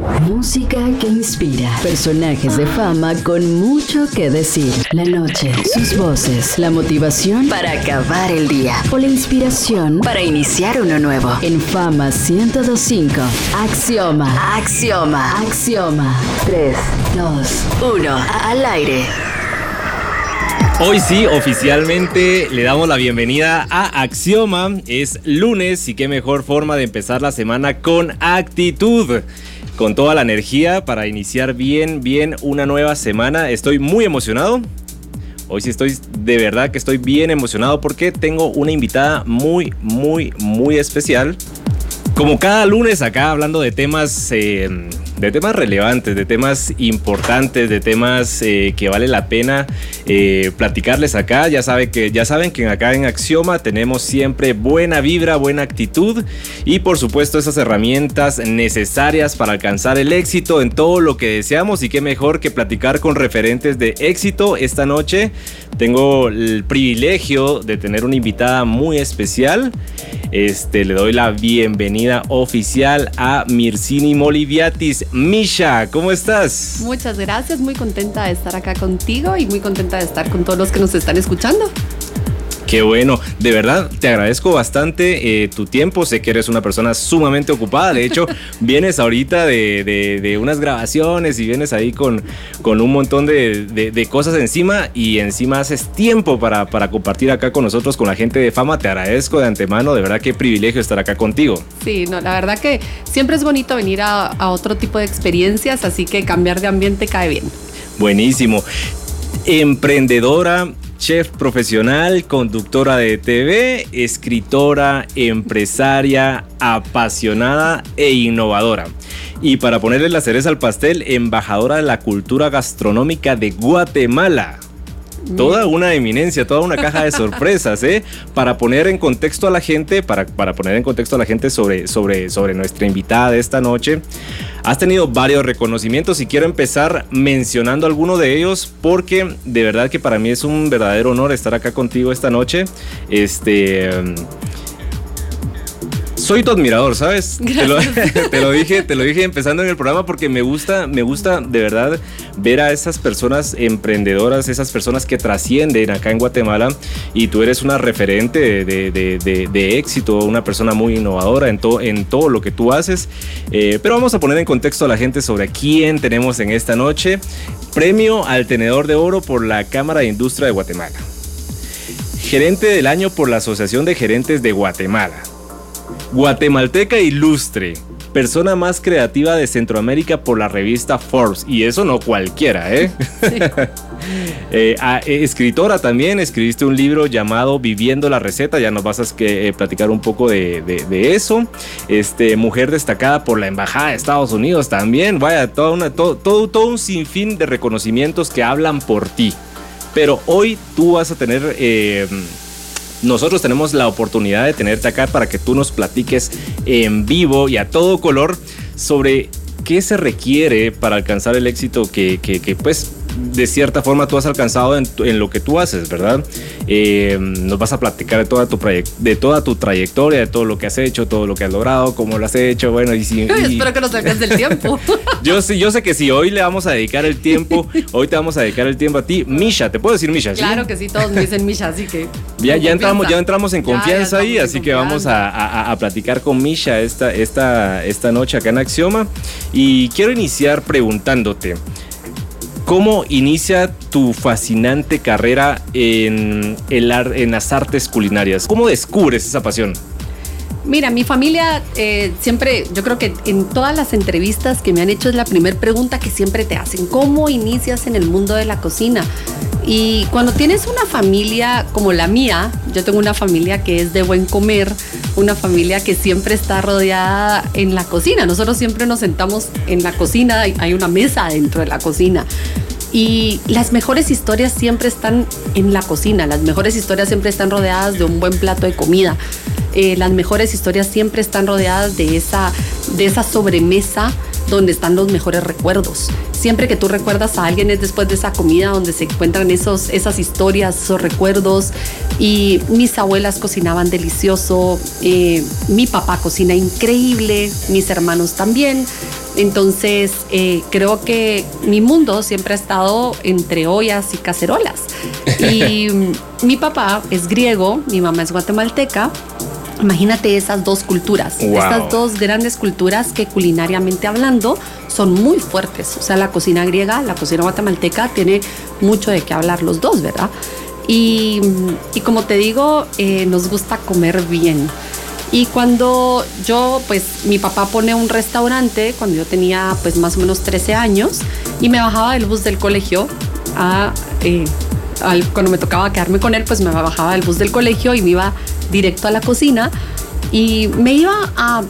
Música que inspira. Personajes de fama con mucho que decir. La noche, sus voces, la motivación para acabar el día o la inspiración para iniciar uno nuevo. En Fama 1025. Axioma. Axioma. Axioma. 3, 2, 1. Al aire. Hoy sí, oficialmente le damos la bienvenida a Axioma. Es lunes y qué mejor forma de empezar la semana con actitud. Con toda la energía para iniciar bien, bien una nueva semana. Estoy muy emocionado. Hoy sí estoy de verdad que estoy bien emocionado porque tengo una invitada muy, muy, muy especial. Como cada lunes acá hablando de temas, eh, de temas relevantes, de temas importantes, de temas eh, que vale la pena eh, platicarles acá. Ya, sabe que, ya saben que acá en Axioma tenemos siempre buena vibra, buena actitud y por supuesto esas herramientas necesarias para alcanzar el éxito en todo lo que deseamos y qué mejor que platicar con referentes de éxito esta noche. Tengo el privilegio de tener una invitada muy especial. Este, le doy la bienvenida oficial a Mircini Moliviatis. Misha, ¿cómo estás? Muchas gracias, muy contenta de estar acá contigo y muy contenta de estar con todos los que nos están escuchando. Qué bueno, de verdad te agradezco bastante eh, tu tiempo, sé que eres una persona sumamente ocupada, de hecho vienes ahorita de, unas grabaciones y vienes ahí con, con un montón de, cosas encima y encima haces tiempo para, para compartir acá con nosotros, con la gente de fama, te agradezco de antemano, de verdad qué privilegio estar acá contigo. Sí, no, la verdad que siempre es bonito venir a, a otro tipo de experiencias, así que cambiar de ambiente cae bien. Buenísimo. Emprendedora, chef profesional, conductora de TV, escritora, empresaria, apasionada e innovadora. Y para ponerle la cereza al pastel, embajadora de la cultura gastronómica de Guatemala. Toda una eminencia, toda una caja de sorpresas, ¿eh? Para poner en contexto a la gente, para, para poner en contexto a la gente sobre, sobre, sobre nuestra invitada esta noche. Has tenido varios reconocimientos y quiero empezar mencionando alguno de ellos porque de verdad que para mí es un verdadero honor estar acá contigo esta noche. Este soy tu admirador, ¿sabes? Te lo, dije, te lo dije empezando en el programa porque me gusta, me gusta de verdad ver a esas personas emprendedoras, esas personas que trascienden acá en Guatemala y tú eres una referente de, éxito, una persona muy innovadora en, en todo lo que tú haces. Eh, pero vamos a poner en contexto a la gente sobre quién tenemos en esta noche. Premio al Tenedor de Oro por la Cámara de Industria de Guatemala. Gerente del año por la Asociación de Gerentes de Guatemala Guatemalteca ilustre, persona más creativa de Centroamérica por la revista Forbes. Y eso no cualquiera, ¿eh? eh, ah, eh escritora también, escribiste un libro llamado Viviendo la Receta, ya nos vas a eh, platicar un poco de, eso. Este, mujer destacada por la Embajada de Estados Unidos también, vaya, toda una, todo, todo, todo un sinfín de reconocimientos que hablan por ti. Pero hoy tú vas a tener nosotros tenemos la oportunidad de tenerte acá para que tú nos platiques en vivo y a todo color sobre qué se requiere para alcanzar el éxito que, que, que pues de cierta forma tú has alcanzado en, lo que tú haces, ¿verdad? Eh, nos vas a platicar de toda, tu de toda tu trayectoria, de todo lo que has hecho, todo lo que has logrado, cómo lo has hecho, bueno, y si... Espero que nos alcance el tiempo. yo, sí, yo sé que sí, hoy le vamos a dedicar el tiempo, hoy te vamos a dedicar el tiempo a ti. Misha, ¿te puedo decir Misha? Claro que sí, todos me dicen Misha, así que... Ya, ya, entramos, ya entramos en confianza ahí, así que vamos a, a, platicar con Misha esta, esta, esta noche acá en Axioma. Y quiero iniciar preguntándote... ¿Cómo inicia tu fascinante carrera en, las artes culinarias? ¿Cómo descubres esa pasión? Mira, mi familia eh, siempre, yo creo que en todas las entrevistas que me han hecho es la primera pregunta que siempre te hacen, ¿cómo inicias en el mundo de la cocina? Y cuando tienes una familia como la mía, yo tengo una familia que es de buen comer, una familia que siempre está rodeada en la cocina. Nosotros siempre nos sentamos en la cocina, hay una mesa dentro de la cocina. Y las mejores historias siempre están en la cocina, las mejores historias siempre están rodeadas de un buen plato de comida. Eh, las mejores historias siempre están rodeadas de esa, de esa sobremesa donde están los mejores recuerdos. Siempre que tú recuerdas a alguien es después de esa comida donde se encuentran esos, esas historias, esos recuerdos. Y mis abuelas cocinaban delicioso, eh, mi papá cocina increíble, mis hermanos también. Entonces, eh, creo que mi mundo siempre ha estado entre ollas y cacerolas. Y mi papá es griego, mi mamá es guatemalteca. Imagínate esas dos culturas, estas dos grandes culturas que culinariamente hablando son muy fuertes. O sea, la cocina griega, la cocina guatemalteca tiene mucho de qué hablar los dos, ¿verdad? Y, como te digo, eh, nos gusta comer bien. Y cuando yo, pues mi papá pone un restaurante, cuando yo tenía pues más o menos 13 años, y me bajaba del bus del colegio a... Eh, cuando me tocaba quedarme con él, pues me bajaba del bus del colegio y me iba directo a la cocina y me iba a,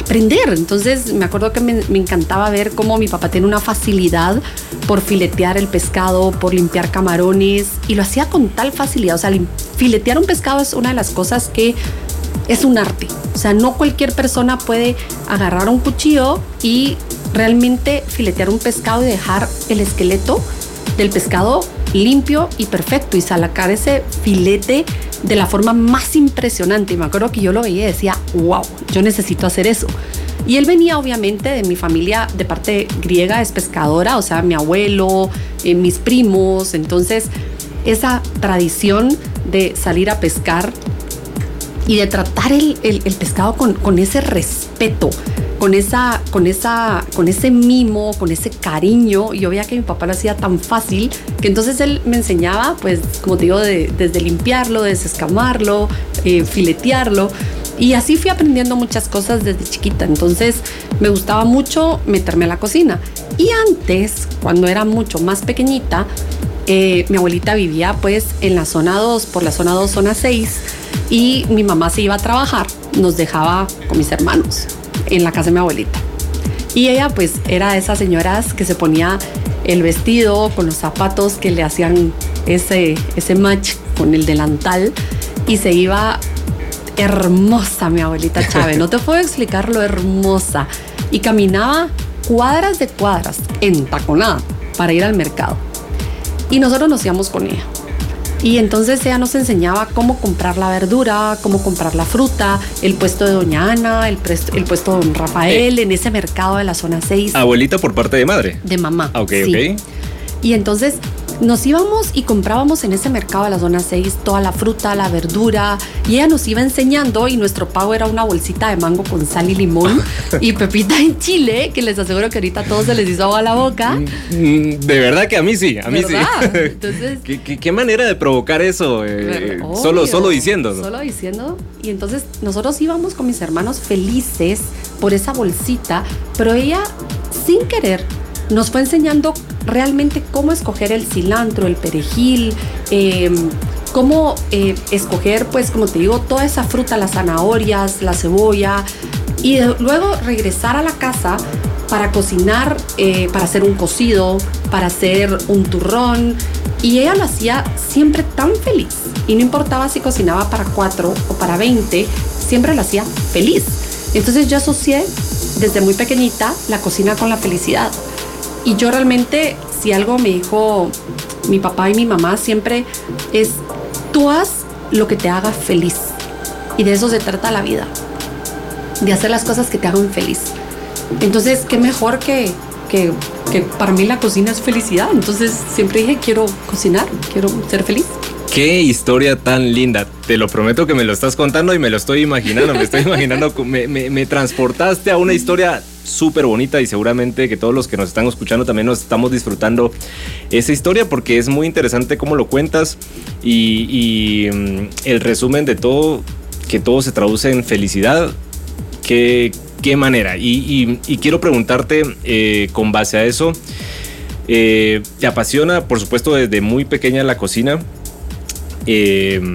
aprender. Entonces me acuerdo que me, me, encantaba ver cómo mi papá tiene una facilidad por filetear el pescado, por limpiar camarones y lo hacía con tal facilidad. O sea, filetear un pescado es una de las cosas que es un arte. O sea, no cualquier persona puede agarrar un cuchillo y realmente filetear un pescado y dejar el esqueleto del pescado limpio y perfecto y sacar ese filete de la forma más impresionante. Y me acuerdo que yo lo veía y decía, wow, yo necesito hacer eso. Y él venía obviamente de mi familia de parte griega, es pescadora, o sea, mi abuelo, eh, mis primos. Entonces, esa tradición de salir a pescar y de tratar el, pescado con, ese respeto, con, esa, con, esa, con ese mimo, con ese cariño. Y yo veía que mi papá lo hacía tan fácil que entonces él me enseñaba, pues, como te digo, desde limpiarlo, desescamarlo, eh, filetearlo. Y así fui aprendiendo muchas cosas desde chiquita. Entonces me gustaba mucho meterme a la cocina. Y antes, cuando era mucho más pequeñita, eh, mi abuelita vivía pues en la zona 2, por la zona 2, zona 6 y mi mamá se iba a trabajar, nos dejaba con mis hermanos en la casa de mi abuelita. Y ella pues era de esas señoras que se ponía el vestido con los zapatos que le hacían ese, ese match con el delantal y se iba hermosa mi abuelita Chávez, no te puedo explicar lo hermosa. Y caminaba cuadras de cuadras, entaconada, para ir al mercado. Y nosotros nos íbamos con ella. Y entonces ella nos enseñaba cómo comprar la verdura, cómo comprar la fruta, el puesto de Doña Ana, el, el puesto de Don Rafael, eh. en ese mercado de la zona 6. Abuelita por parte de madre. De mamá. Ah, ok, ok. Y entonces nos íbamos y comprábamos en ese mercado de la zona 6 toda la fruta, la verdura, y ella nos iba enseñando y nuestro pago era una bolsita de mango con sal y limón y pepita en chile, que les aseguro que ahorita a todos se les hizo agua a la boca. Mm, de verdad que a mí sí, a mí sí. Entonces, ¿Qué, manera de provocar eso? Eh, solo, solo diciendo. Solo diciendo. Y entonces nosotros íbamos con mis hermanos felices por esa bolsita, pero ella sin querer nos fue enseñando realmente cómo escoger el cilantro, el perejil, em, cómo eh, escoger, pues como te digo, toda esa fruta, las zanahorias, la cebolla, y luego regresar a la casa para cocinar, eh, para hacer un cocido, para hacer un turrón. Y ella lo hacía siempre tan feliz. Y no importaba si cocinaba para cuatro o para veinte, siempre lo hacía feliz. Entonces yo asocié desde muy pequeñita la cocina con la felicidad. Y yo realmente, si algo me dijo mi papá y mi mamá siempre es, tú haz lo que te haga feliz. Y de eso se trata la vida, de hacer las cosas que te hagan feliz. Entonces, qué mejor que, que, para mí la cocina es felicidad. Entonces, siempre dije, quiero cocinar, quiero ser feliz. Qué historia tan linda. Te lo prometo que me lo estás contando y me lo estoy imaginando. Me estoy imaginando, me, me, transportaste a una historia súper bonita y seguramente que todos los que nos están escuchando también nos estamos disfrutando esa historia porque es muy interesante cómo lo cuentas y, mm, el resumen de todo, que todo se traduce en felicidad. ¿Qué, qué manera? Y, quiero preguntarte eh, con base a eso, eh, ¿te apasiona, por supuesto, desde muy pequeña la cocina? Eh,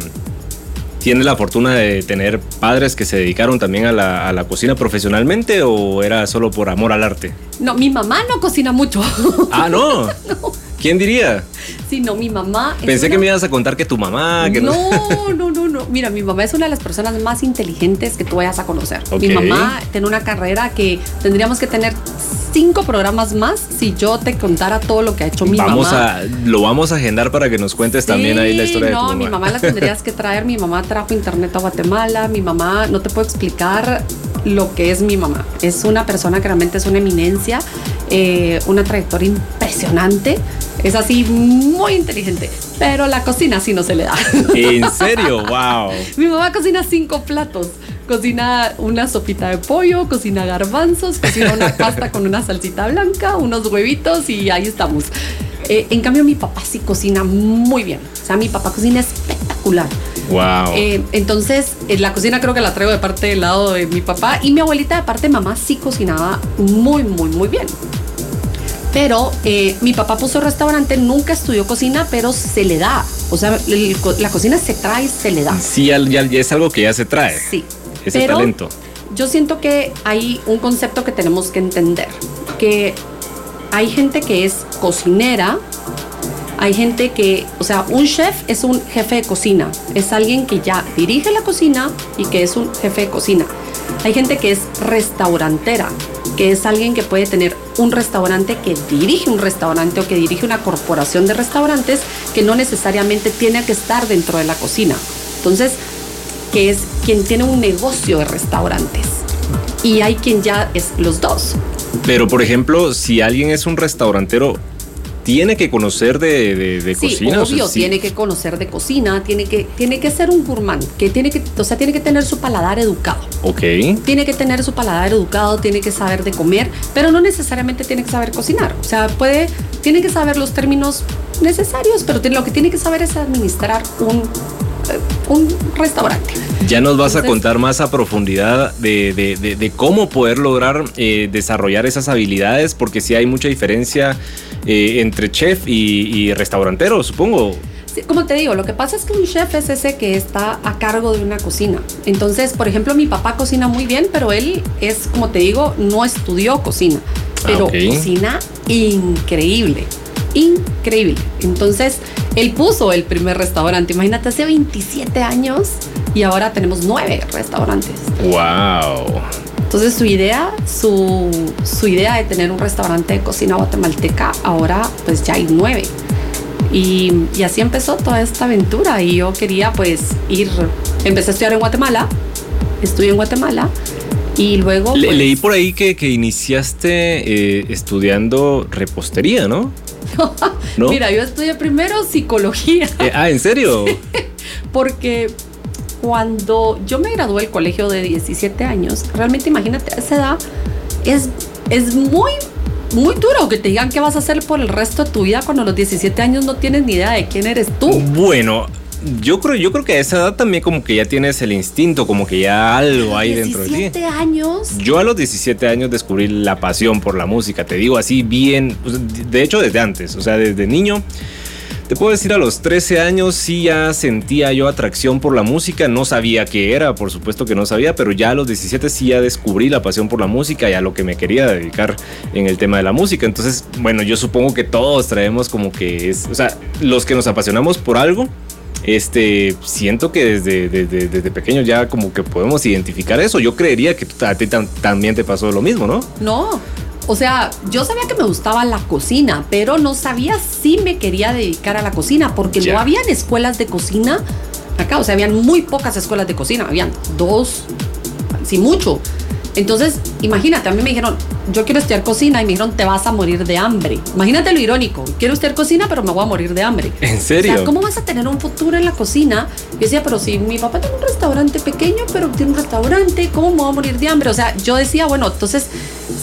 ¿Tienes la fortuna de tener padres que se dedicaron también a la, cocina profesionalmente o era solo por amor al arte? No, mi mamá no cocina mucho. Ah, no. ¿Quién diría? Sí, no, mi mamá. Pensé que me ibas a contar que tu mamá. Que no, no, no, no, Mira, mi mamá es una de las personas más inteligentes que tú vayas a conocer. Mi mamá tiene una carrera que tendríamos que tener cinco programas más si yo te contara todo lo que ha hecho mi vamos mamá. A, lo vamos a agendar para que nos cuentes también ahí la historia de tu mamá. No, mi mamá la tendrías que traer. Mi mamá trajo internet a Guatemala. Mi mamá, no te puedo explicar lo que es mi mamá. Es una persona que realmente es una eminencia, eh, una trayectoria impresionante. Es así muy inteligente, pero la cocina sí no se le da. ¿En serio? ¡Wow! Mi mamá cocina cinco platos. Cocina una sopita de pollo, cocina garbanzos, cocina una pasta con una salsita blanca, unos huevitos y ahí estamos. Eh, en cambio, mi papá sí cocina muy bien. O sea, mi papá cocina espectacular. Wow. Eh, entonces, en la cocina creo que la traigo de parte del lado de mi papá y mi abuelita de parte de mamá sí cocinaba muy, muy, muy bien. Pero eh, mi papá puso restaurante, nunca estudió cocina, pero se le da. O sea, el- la cocina se trae se le da. Sí, ya, ya- ya es algo que ya se trae. Sí. Ese Pero talento. Yo siento que hay un concepto que tenemos que entender, que hay gente que es cocinera, hay gente que, o sea, un chef es un jefe de cocina, es alguien que ya dirige la cocina y que es un jefe de cocina. Hay gente que es restaurantera, que es alguien que puede tener un restaurante que dirige un restaurante o que dirige una corporación de restaurantes que no necesariamente tiene que estar dentro de la cocina. Entonces, que es quien tiene un negocio de restaurantes. Y hay quien ya es los dos. Pero, por ejemplo, si alguien es un restaurantero, tiene que conocer de, de- de Sí, cocina. o sea, obvio, sí. tiene que conocer de cocina, tiene que, tiene que ser un gourmand, que tiene que, o sea, tiene que tener su paladar educado. Ok. Tiene que tener su paladar educado, tiene que saber de comer, pero no necesariamente tiene que saber cocinar. O sea, puede, tiene que saber los términos necesarios, pero lo que tiene que saber es administrar un, un restaurante. Ya nos vas a contar más a profundidad de, de- de- de cómo poder lograr eh, desarrollar esas habilidades, porque sí hay mucha diferencia eh, entre chef y, y restaurantero, supongo. Como te digo, lo que pasa es que un chef es ese que está a cargo de una cocina. Entonces, por ejemplo, mi papá cocina muy bien, pero él es, como te digo, no estudió cocina, pero Ah, ok. cocina increíble, increíble. Entonces, él puso el primer restaurante, imagínate, hace 27 años y ahora tenemos nueve restaurantes. ¡Wow! Entonces su idea, su, su idea de tener un restaurante de cocina guatemalteca, ahora pues ya hay nueve. Y, y así empezó toda esta aventura y yo quería pues ir, empecé a estudiar en Guatemala, estudié en Guatemala y luego... Le- pues, leí por ahí que, que iniciaste eh, estudiando repostería, ¿no? ¿No? Mira, yo estudié primero psicología Eh, ah, ¿en serio? porque cuando yo me gradué del colegio de 17 años, realmente imagínate, a esa edad es, es muy, muy duro que te digan qué vas a hacer por el resto de tu vida cuando a los 17 años no tienes ni idea de quién eres tú. Bueno, yo creo, yo creo que a esa edad también como que ya tienes el instinto, como que ya algo hay dentro de ti. 17 años. Yo a los 17 años descubrí la pasión por la música, te digo así bien, de hecho desde antes, o sea, desde niño. Te puedo decir, a los 13 años sí ya sentía yo atracción por la música, no sabía qué era, por supuesto que no sabía, pero ya a los 17 sí ya descubrí la pasión por la música y a lo que me quería dedicar en el tema de la música. Entonces, bueno, yo supongo que todos traemos como que es, o sea, los que nos apasionamos por algo, este, siento que desde, desde, desde pequeño ya como que podemos identificar eso. Yo creería que a ti tam- también te pasó lo mismo, ¿no? No. O sea, yo sabía que me gustaba la cocina, pero no sabía si me quería dedicar a la cocina, porque no habían escuelas de cocina acá. O sea, habían muy pocas escuelas de cocina. Habían dos, si mucho. Entonces, imagínate, a mí me dijeron, yo quiero estudiar cocina y me dijeron, te vas a morir de hambre. Imagínate lo irónico, quiero estudiar cocina, pero me voy a morir de hambre. ¿En O serio? sea, ¿cómo vas a tener un futuro en la cocina? Yo decía, pero si mi papá tiene un restaurante pequeño, pero tiene un restaurante, ¿cómo me voy a morir de hambre? O sea, yo decía, bueno, entonces,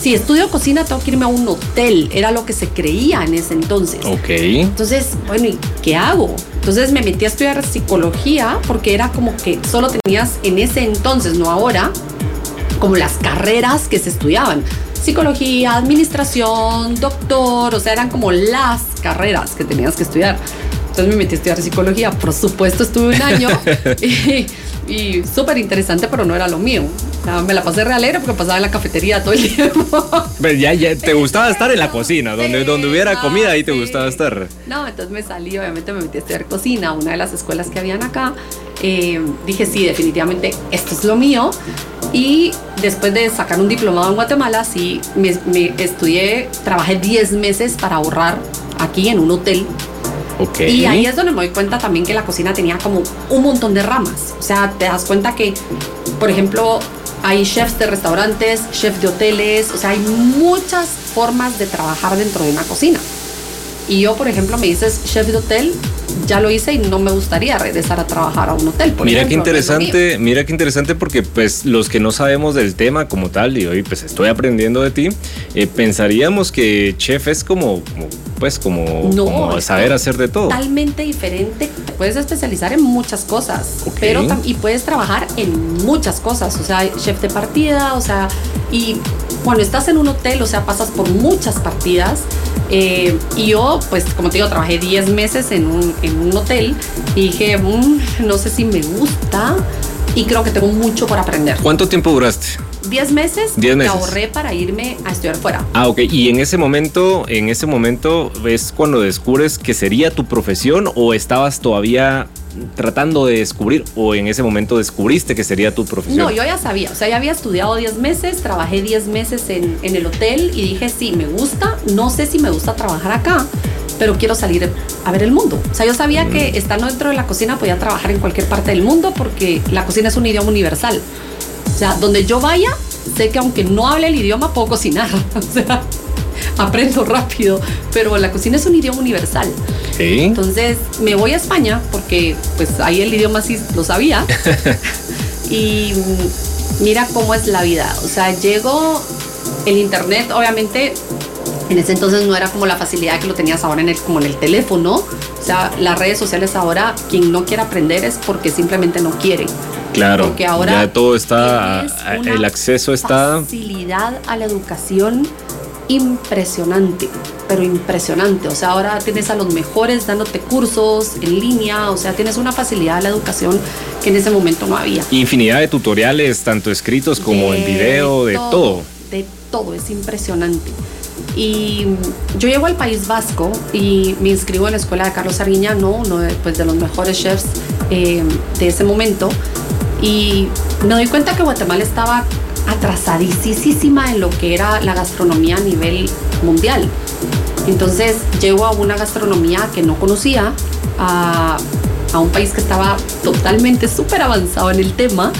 si estudio cocina, tengo que irme a un hotel. Era lo que se creía en ese entonces. Ok. Entonces, bueno, ¿y qué hago? Entonces me metí a estudiar psicología porque era como que solo tenías en ese entonces, no ahora, como las carreras que se estudiaban. Psicología, administración, doctor, o sea, eran como las carreras que tenías que estudiar. Entonces me metí a estudiar psicología. Por supuesto, estuve un año y, y súper interesante, pero no era lo mío. O sea, me la pasé re alegre porque pasaba en la cafetería todo el tiempo. Pues ya, ya te gustaba estar en la cocina, donde, donde hubiera comida, ahí te gustaba estar. No, entonces me salí, obviamente me metí a estudiar cocina, una de las escuelas que habían acá. Eh, dije, sí, definitivamente esto es lo mío. Y después de sacar un diplomado en Guatemala, sí, me, me estudié, trabajé 10 meses para ahorrar aquí en un hotel Okay. y ahí es donde me doy cuenta también que la cocina tenía como un montón de ramas. O sea, te das cuenta que, por ejemplo, hay chefs de restaurantes, chefs de hoteles, o sea, hay muchas formas de trabajar dentro de una cocina. Y yo, por ejemplo, me dices chef de hotel, ya lo hice y no me gustaría regresar a trabajar a un hotel. Por mira ejemplo, qué interesante, mira qué interesante porque pues los que no sabemos del tema como tal y hoy pues estoy aprendiendo de ti, eh, pensaríamos que chef es como, como, pues como, No, como saber hacer de todo. Totalmente diferente. Te puedes especializar en muchas cosas, Ok. pero y puedes trabajar en muchas cosas. O sea, chef de partida, o sea, y cuando estás en un hotel, o sea, pasas por muchas partidas. eh, y yo, pues, como te digo, trabajé 10 meses en un, en un hotel y dije, "Mm, no sé si me gusta y creo que tengo mucho por aprender. ¿Cuánto tiempo duraste? 10 meses, 10 que meses. ahorré para irme a estudiar fuera. Ah, ok. Y en ese momento, en ese momento es cuando descubres que sería tu profesión o estabas todavía tratando de descubrir o en ese momento descubriste que sería tu profesión. No, yo ya sabía, o sea, ya había estudiado 10 meses, trabajé 10 meses en, en el hotel y dije, sí, me gusta, no sé si me gusta trabajar acá, pero quiero salir a ver el mundo. O sea, yo sabía Mm. que estando dentro de la cocina podía trabajar en cualquier parte del mundo porque la cocina es un idioma universal. O sea, donde yo vaya, sé que aunque no hable el idioma, puedo cocinar. O sea, aprendo rápido, pero la cocina es un idioma universal. Ok. Entonces me voy a España porque pues ahí el idioma sí lo sabía. y mm, mira cómo es la vida. O sea, llego, el internet obviamente en ese entonces no era como la facilidad que lo tenías ahora en el, como en el teléfono. O sea, las redes sociales ahora, quien no quiere aprender es porque simplemente no quiere. Claro. Porque ahora ya todo está, el acceso está. Facilidad a la educación impresionante, pero impresionante. O sea, ahora tienes a los mejores dándote cursos en línea, o sea, tienes una facilidad a la educación que en ese momento no había. Infinidad de tutoriales, tanto escritos como en video, de todo. De todo, es impresionante. Y yo llego al País Vasco y me inscribo en la escuela de Carlos Arguiñano, uno de, pues, de los mejores chefs eh, de ese momento. Y me doy cuenta que Guatemala estaba atrasadísima en lo que era la gastronomía a nivel mundial. Entonces llego a una gastronomía que no conocía, a, a un país que estaba totalmente súper avanzado en el tema.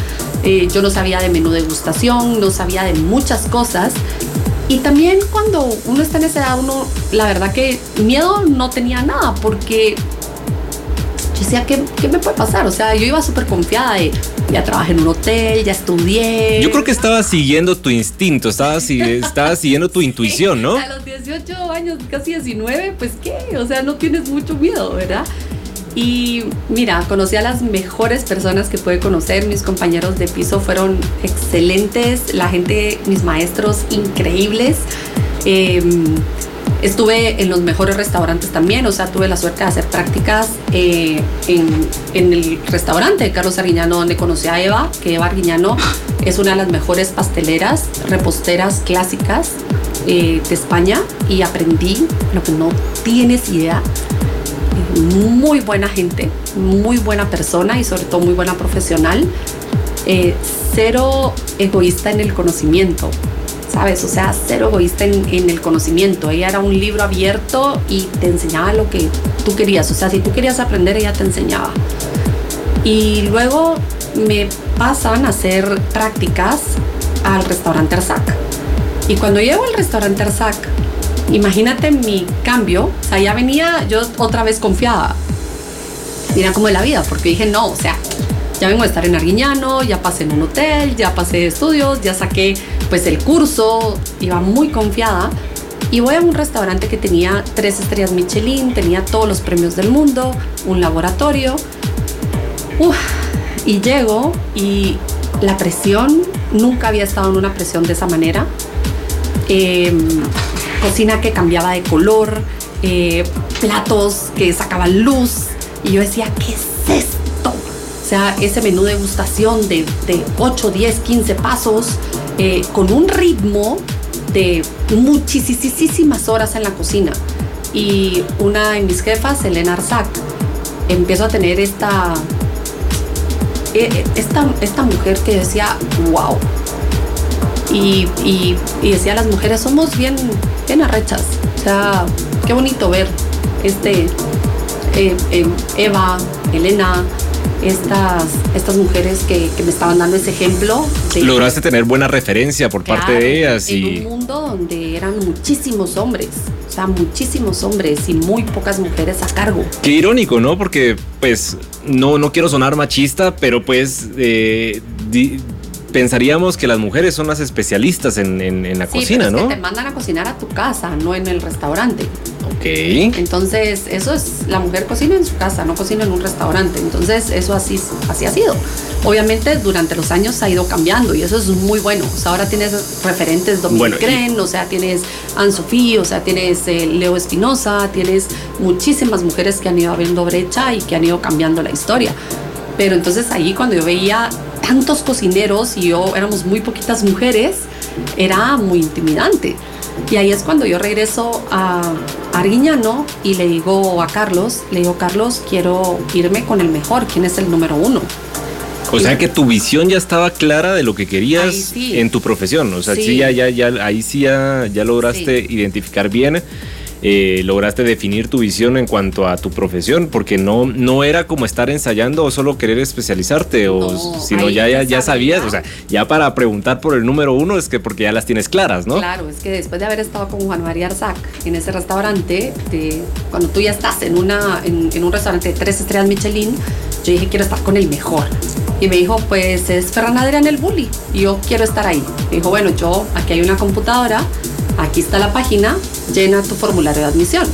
Eh, yo no sabía de menú degustación, no sabía de muchas cosas. Y también cuando uno está en esa edad, uno, la verdad que miedo no tenía nada, porque yo decía, ¿qué, qué me puede pasar? O sea, yo iba súper confiada de, ya trabajé en un hotel, ya estudié. Yo creo que estabas siguiendo tu instinto, estabas, estabas siguiendo tu intuición, ¿no? A los 18 años, casi 19, pues qué, o sea, no tienes mucho miedo, ¿verdad? Y mira, conocí a las mejores personas que pude conocer, mis compañeros de piso fueron excelentes, la gente, mis maestros increíbles. Eh, estuve en los mejores restaurantes también, o sea, tuve la suerte de hacer prácticas eh, en, en el restaurante de Carlos Arguiñano, donde conocí a Eva, que Eva Arguiñano es una de las mejores pasteleras, reposteras clásicas eh, de España y aprendí lo que no tienes idea. Muy buena gente, muy buena persona y sobre todo muy buena profesional. Eh, cero egoísta en el conocimiento, ¿sabes? O sea, cero egoísta en, en el conocimiento. Ella era un libro abierto y te enseñaba lo que tú querías. O sea, si tú querías aprender, ella te enseñaba. Y luego me pasan a hacer prácticas al restaurante Arzac. Y cuando llego al restaurante Arzac, imagínate mi cambio. O sea, ya venía yo otra vez confiada. Mira cómo es la vida, porque dije, no, o sea, ya vengo a estar en Arguiñano, ya pasé en un hotel, ya pasé estudios, ya saqué pues el curso, iba muy confiada. Y voy a un restaurante que tenía tres estrellas Michelin, tenía todos los premios del mundo, un laboratorio. Uf, y llego y la presión, nunca había estado en una presión de esa manera. Eh, cocina que cambiaba de color, eh, platos que sacaban luz. Y yo decía, ¿qué es esto? O sea, ese menú de degustación de, de 8, 10, 15 pasos, eh, con un ritmo de muchísimas horas en la cocina. Y una de mis jefas, Elena Arzac, empiezo a tener esta, eh, esta, esta mujer que decía, wow, Y, y, y decía, las mujeres somos bien, bien arrechas. O sea, qué bonito ver este eh, eh, Eva, Elena, estas, estas mujeres que, que, me estaban dando ese ejemplo. De, Lograste tener buena referencia por claro, parte de ellas. En y... un mundo donde eran muchísimos hombres, o sea, muchísimos hombres y muy pocas mujeres a cargo. Qué irónico, ¿no? Porque, pues, no, no quiero sonar machista, pero pues... Eh, di, pensaríamos que las mujeres son las especialistas en, en, en la sí, cocina, pero es ¿no? Que te mandan a cocinar a tu casa, no en el restaurante. Ok. Entonces, eso es, la mujer cocina en su casa, no cocina en un restaurante. Entonces, eso así, así ha sido. Obviamente, durante los años ha ido cambiando y eso es muy bueno. O sea, ahora tienes referentes Dominic Bueno, y- Gren, o sea, tienes Anne Sofía, o sea, tienes eh, Leo Espinosa, tienes muchísimas mujeres que han ido abriendo brecha y que han ido cambiando la historia. Pero entonces ahí cuando yo veía tantos cocineros y yo éramos muy poquitas mujeres, era muy intimidante. Y ahí es cuando yo regreso a Arguiñano y le digo a Carlos, le digo, Carlos, quiero irme con el mejor, ¿quién es el número uno? O sea que tu visión ya estaba clara de lo que querías sí. en tu profesión. O sea, sí, Sí. ya, ya, ya, ahí sí ya, ya lograste identificar bien, eh, lograste definir tu visión en cuanto a tu profesión, porque no, no era como estar ensayando o solo querer especializarte, o No, sino ya, ya, ya ya sabía. sabías, o sea, ya para preguntar por el número uno es que porque ya las tienes claras, ¿no? Claro, es que después de haber estado con Juan María Arzac en ese restaurante, de- cuando tú ya estás en, una, en, en un restaurante de tres estrellas Michelin, yo dije, quiero estar con el mejor. Y me dijo, pues es Ferran Adrián el Bully. Y yo quiero estar ahí. Me dijo, bueno, yo, aquí hay una computadora, aquí está la página, llena tu formulario de admisión.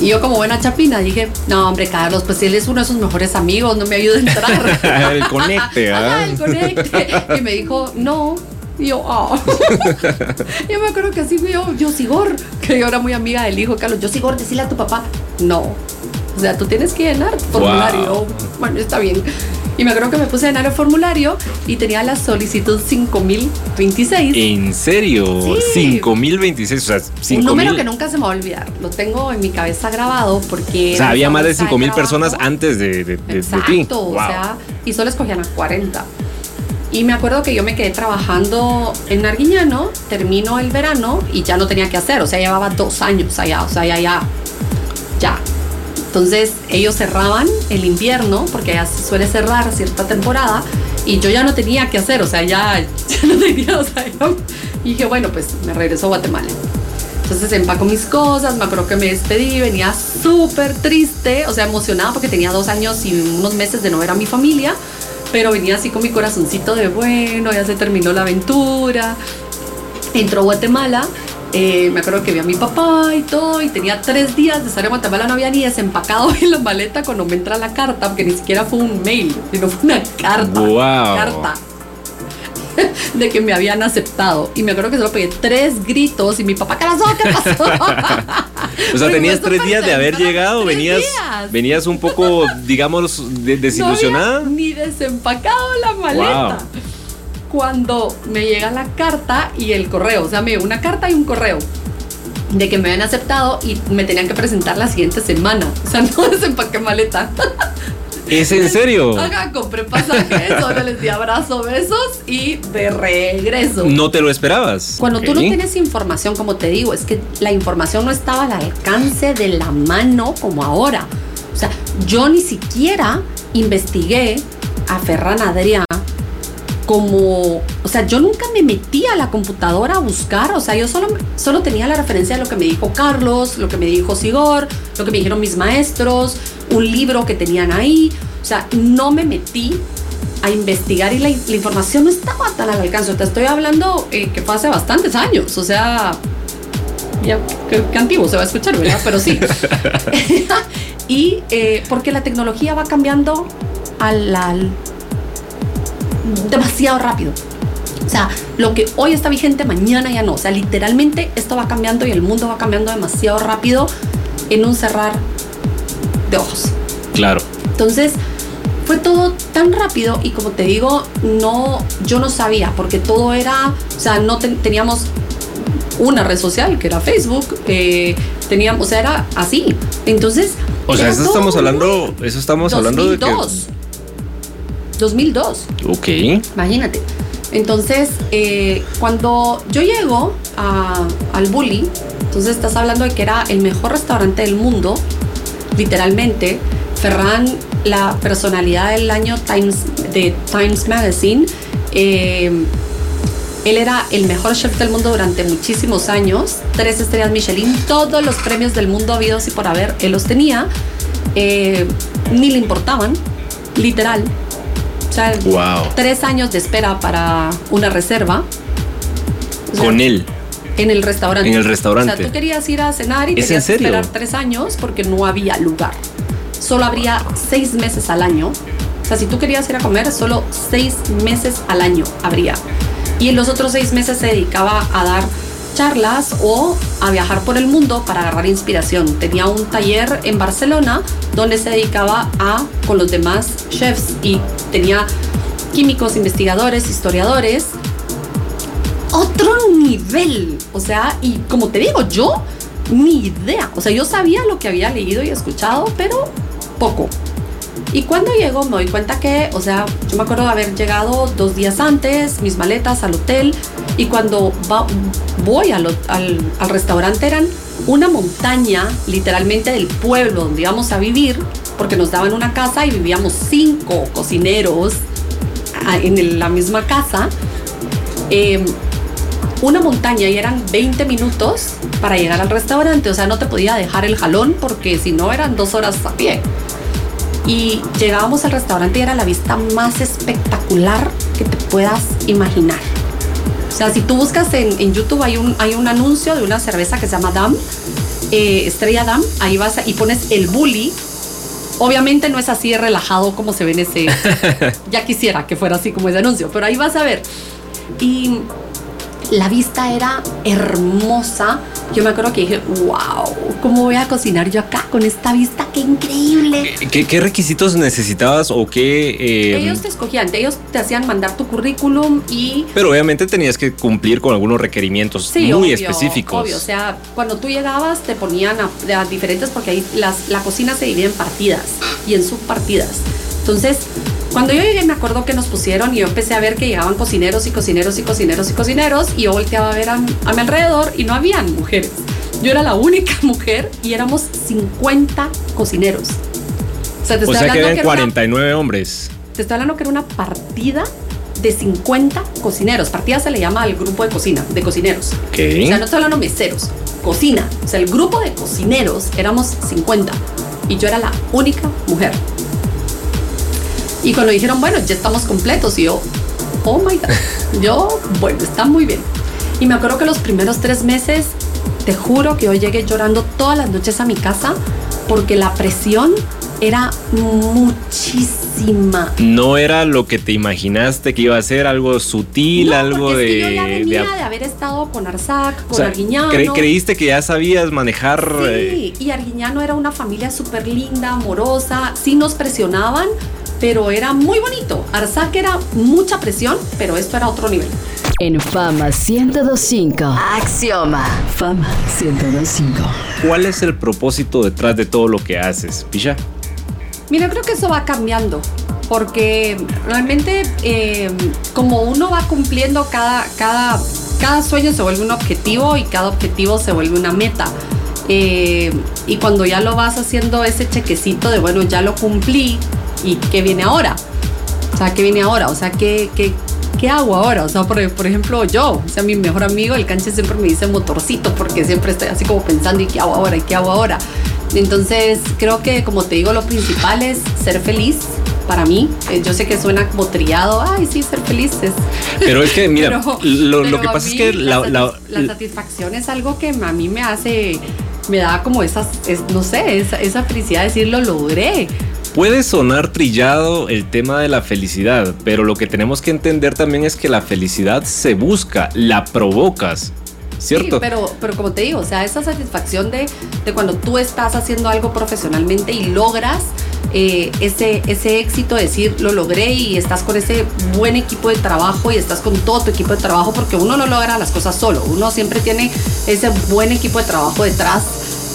Y yo como buena chapina dije, no hombre Carlos, pues él es uno de sus mejores amigos, no me ayuda a entrar. el conecte, ¿ah? el conecte. Y me dijo, no. Y yo, ah. yo me acuerdo que así fui yo, yo Sigor, que yo era muy amiga del hijo Carlos. Yo Sigor, decirle a tu papá, no. O sea, tú tienes que llenar formulario. Wow. Bueno, está bien. Y me acuerdo que me puse a llenar el formulario y tenía la solicitud 5026. ¿En serio? Sí. 5026, o sea, un 5000. número que nunca se me va a olvidar. Lo tengo en mi cabeza grabado porque. O sea, había más de bolsa 5000 trabajo. personas antes de, de, de- de Exacto, o Wow. sea, y solo escogían a 40. Y me acuerdo que yo me quedé trabajando en Arguiñano, termino el verano y ya no tenía que hacer, o sea, llevaba dos años allá, o sea, ya, ya, ya. Entonces ellos cerraban el invierno, porque suele cerrar cierta temporada, y yo ya no tenía que hacer, o sea, ya, ya no tenía, o sea, y dije, bueno, pues me regreso a Guatemala. Entonces empaco mis cosas, me acuerdo que me despedí, venía súper triste, o sea, emocionada porque tenía dos años y unos meses de no ver a mi familia, pero venía así con mi corazoncito de, bueno, ya se terminó la aventura. Entró a Guatemala, eh, me acuerdo que vi a mi papá y todo, y tenía tres días de estar en Guatemala, no había ni desempacado en la maleta cuando me entra la carta, porque ni siquiera fue un mail, sino fue una carta. Wow. Carta de que me habían aceptado. Y me acuerdo que solo pegué tres gritos y mi papá, ¿qué pasó? ¿Qué pasó? O sea, tenías tres días de haber llegado, venías, días. venías un poco, digamos, de- desilusionada. No había ni desempacado la maleta. Wow. Cuando me llega la carta y el correo, o sea, me llegó una carta y un correo de que me habían aceptado y me tenían que presentar la siguiente semana. O sea, no desempaqué maleta. ¿Es en serio? Acá compré pasajes, ahora les di abrazo, besos y de regreso. No te lo esperabas. Cuando tú no tienes información, como te digo, es que la información no estaba al alcance de la mano como ahora. O sea, yo ni siquiera investigué a Ferran Adrià como, o sea, yo nunca me metí a la computadora a buscar, o sea, yo solo, solo tenía la referencia de lo que me dijo Carlos, lo que me dijo Sigor, lo que me dijeron mis maestros, un libro que tenían ahí, o sea, no me metí a investigar y la, la información no estaba tan al alcance, te estoy hablando eh, que fue hace bastantes años, o sea, ya, qué, qué antiguo se va a escuchar, ¿verdad? Pero sí. y eh, porque la tecnología va cambiando al, al- demasiado rápido. O sea, lo que hoy está vigente, mañana ya no. O sea, literalmente esto va cambiando y el mundo va cambiando demasiado rápido en un cerrar de ojos. Claro. Entonces, fue todo tan rápido y como te digo, no, yo no sabía porque todo era, o sea, no ten- teníamos una red social que era Facebook, eh, teníamos, o sea, era así. Entonces, O sea, eso estamos hablando, eso estamos hablando de que. 2002. 2002. Ok. Imagínate. Entonces, eh, cuando yo llego al Bully, entonces estás hablando de que era el mejor restaurante del mundo, literalmente. Ferran, la personalidad del año Times, de Times Magazine, eh, él era el mejor chef del mundo durante muchísimos años, tres estrellas Michelin, todos los premios del mundo habidos y por haber, él los tenía, eh, ni le importaban, literal. O sea, tres años de espera para una reserva. Con él. En el restaurante. En el restaurante. O sea, tú querías ir a cenar y tenías que esperar tres años porque no había lugar. Solo habría seis meses al año. O sea, si tú querías ir a comer, solo seis meses al año habría. Y en los otros seis meses se dedicaba a dar charlas o a viajar por el mundo para agarrar inspiración. Tenía un taller en Barcelona donde se dedicaba a con los demás chefs y tenía químicos, investigadores, historiadores. Otro nivel. O sea, y como te digo, yo ni idea. O sea, yo sabía lo que había leído y escuchado, pero poco. Y cuando llego me doy cuenta que, o sea, yo me acuerdo de haber llegado dos días antes, mis maletas al hotel, y cuando voy al, al, restaurante eran una montaña, literalmente del pueblo donde íbamos a vivir, porque nos daban una casa y vivíamos cinco cocineros en la misma casa. Em, una montaña y eran 20 minutos para llegar al restaurante, o sea, no te podía dejar el jalón porque si no eran dos horas a pie y llegábamos al restaurante y era la vista más espectacular que te puedas imaginar. O sea, si tú buscas en, YouTube hay un, hay un anuncio de una cerveza que se llama Dam, eh, Estrella Dam, ahí vas y pones el bully. Obviamente no es así de relajado como se ve en ese... ya quisiera que fuera así como ese anuncio, pero ahí vas a ver. Y la vista era hermosa. Yo me acuerdo que dije, wow, ¿cómo voy a cocinar yo acá con esta vista? ¡Qué increíble! ¿Qué, requisitos necesitabas o qué...? Eh, ellos te escogían, ellos te hacían mandar tu currículum y... Pero obviamente tenías que cumplir con algunos requerimientos muy específicos. Obvio, o sea, cuando tú llegabas te ponían a, diferentes porque ahí las, la cocina se divide en partidas y en subpartidas. Entonces, cuando yo llegué me acuerdo que nos pusieron y yo empecé a ver que llegaban cocineros y cocineros y cocineros y cocineros y yo volteaba a ver a, mi alrededor y no habían mujeres. Yo era la única mujer y éramos 50 cocineros. O sea, te estoy hablando que eran 49 hombres. Te estoy hablando que era una partida de 50 cocineros. Partida se le llama al grupo de cocina, de cocineros. ¿Qué? O sea, no estoy hablando meseros, cocina. O sea, el grupo de cocineros éramos 50 y yo era la única mujer. Y cuando dijeron, bueno, ya estamos completos, y yo, oh my God, yo, bueno, está muy bien. Y me acuerdo que los primeros tres meses, te juro que yo llegué llorando todas las noches a mi casa porque la presión era muchísima. No era lo que te imaginaste que iba a ser, algo sutil, algo de. yo ya venía de, haber estado con Arzac, con Arguiñano. creíste que ya sabías manejar. Sí, eh, y Arguiñano era una familia súper linda, amorosa. Sí nos presionaban, pero era muy bonito. Arzac era mucha presión, pero esto era otro nivel. En Fama 1025. Axioma. Fama 1025. ¿Cuál es el propósito detrás de todo lo que haces, Pisha? Mira, creo que eso va cambiando. Porque realmente, em, como uno va cumpliendo cada, cada, cada sueño se vuelve un objetivo y cada objetivo se vuelve una meta. Eh, y cuando ya lo vas haciendo ese chequecito de, bueno, ya lo cumplí, ¿y qué viene ahora? O sea, ¿qué viene ahora? O sea, ¿qué, qué, qué hago ahora? O sea, por, por, ejemplo, yo, o sea, mi mejor amigo, el canche siempre me dice motorcito porque siempre estoy así como pensando, ¿y qué hago ahora? ¿Y qué hago ahora? Entonces, creo que, como te digo, lo principal es ser feliz, para mí. Eh, yo sé que suena como triado, ay, sí, ser felices. Pero es que, mira, lo, que pasa es que la, la, satisfacción es algo que a mí me hace, me da como esas, no sé, esa, esa felicidad de decir, lo logré. Puede sonar trillado el tema de la felicidad, pero lo que tenemos que entender también es que la felicidad se busca, la provocas. ¿Cierto? Sí, pero, pero como te digo, o sea, esa satisfacción de, de cuando tú estás haciendo algo profesionalmente y logras eh, ese, ese éxito, decir lo logré y estás con ese buen equipo de trabajo y estás con todo tu equipo de trabajo, porque uno no logra las cosas solo, uno siempre tiene ese buen equipo de trabajo detrás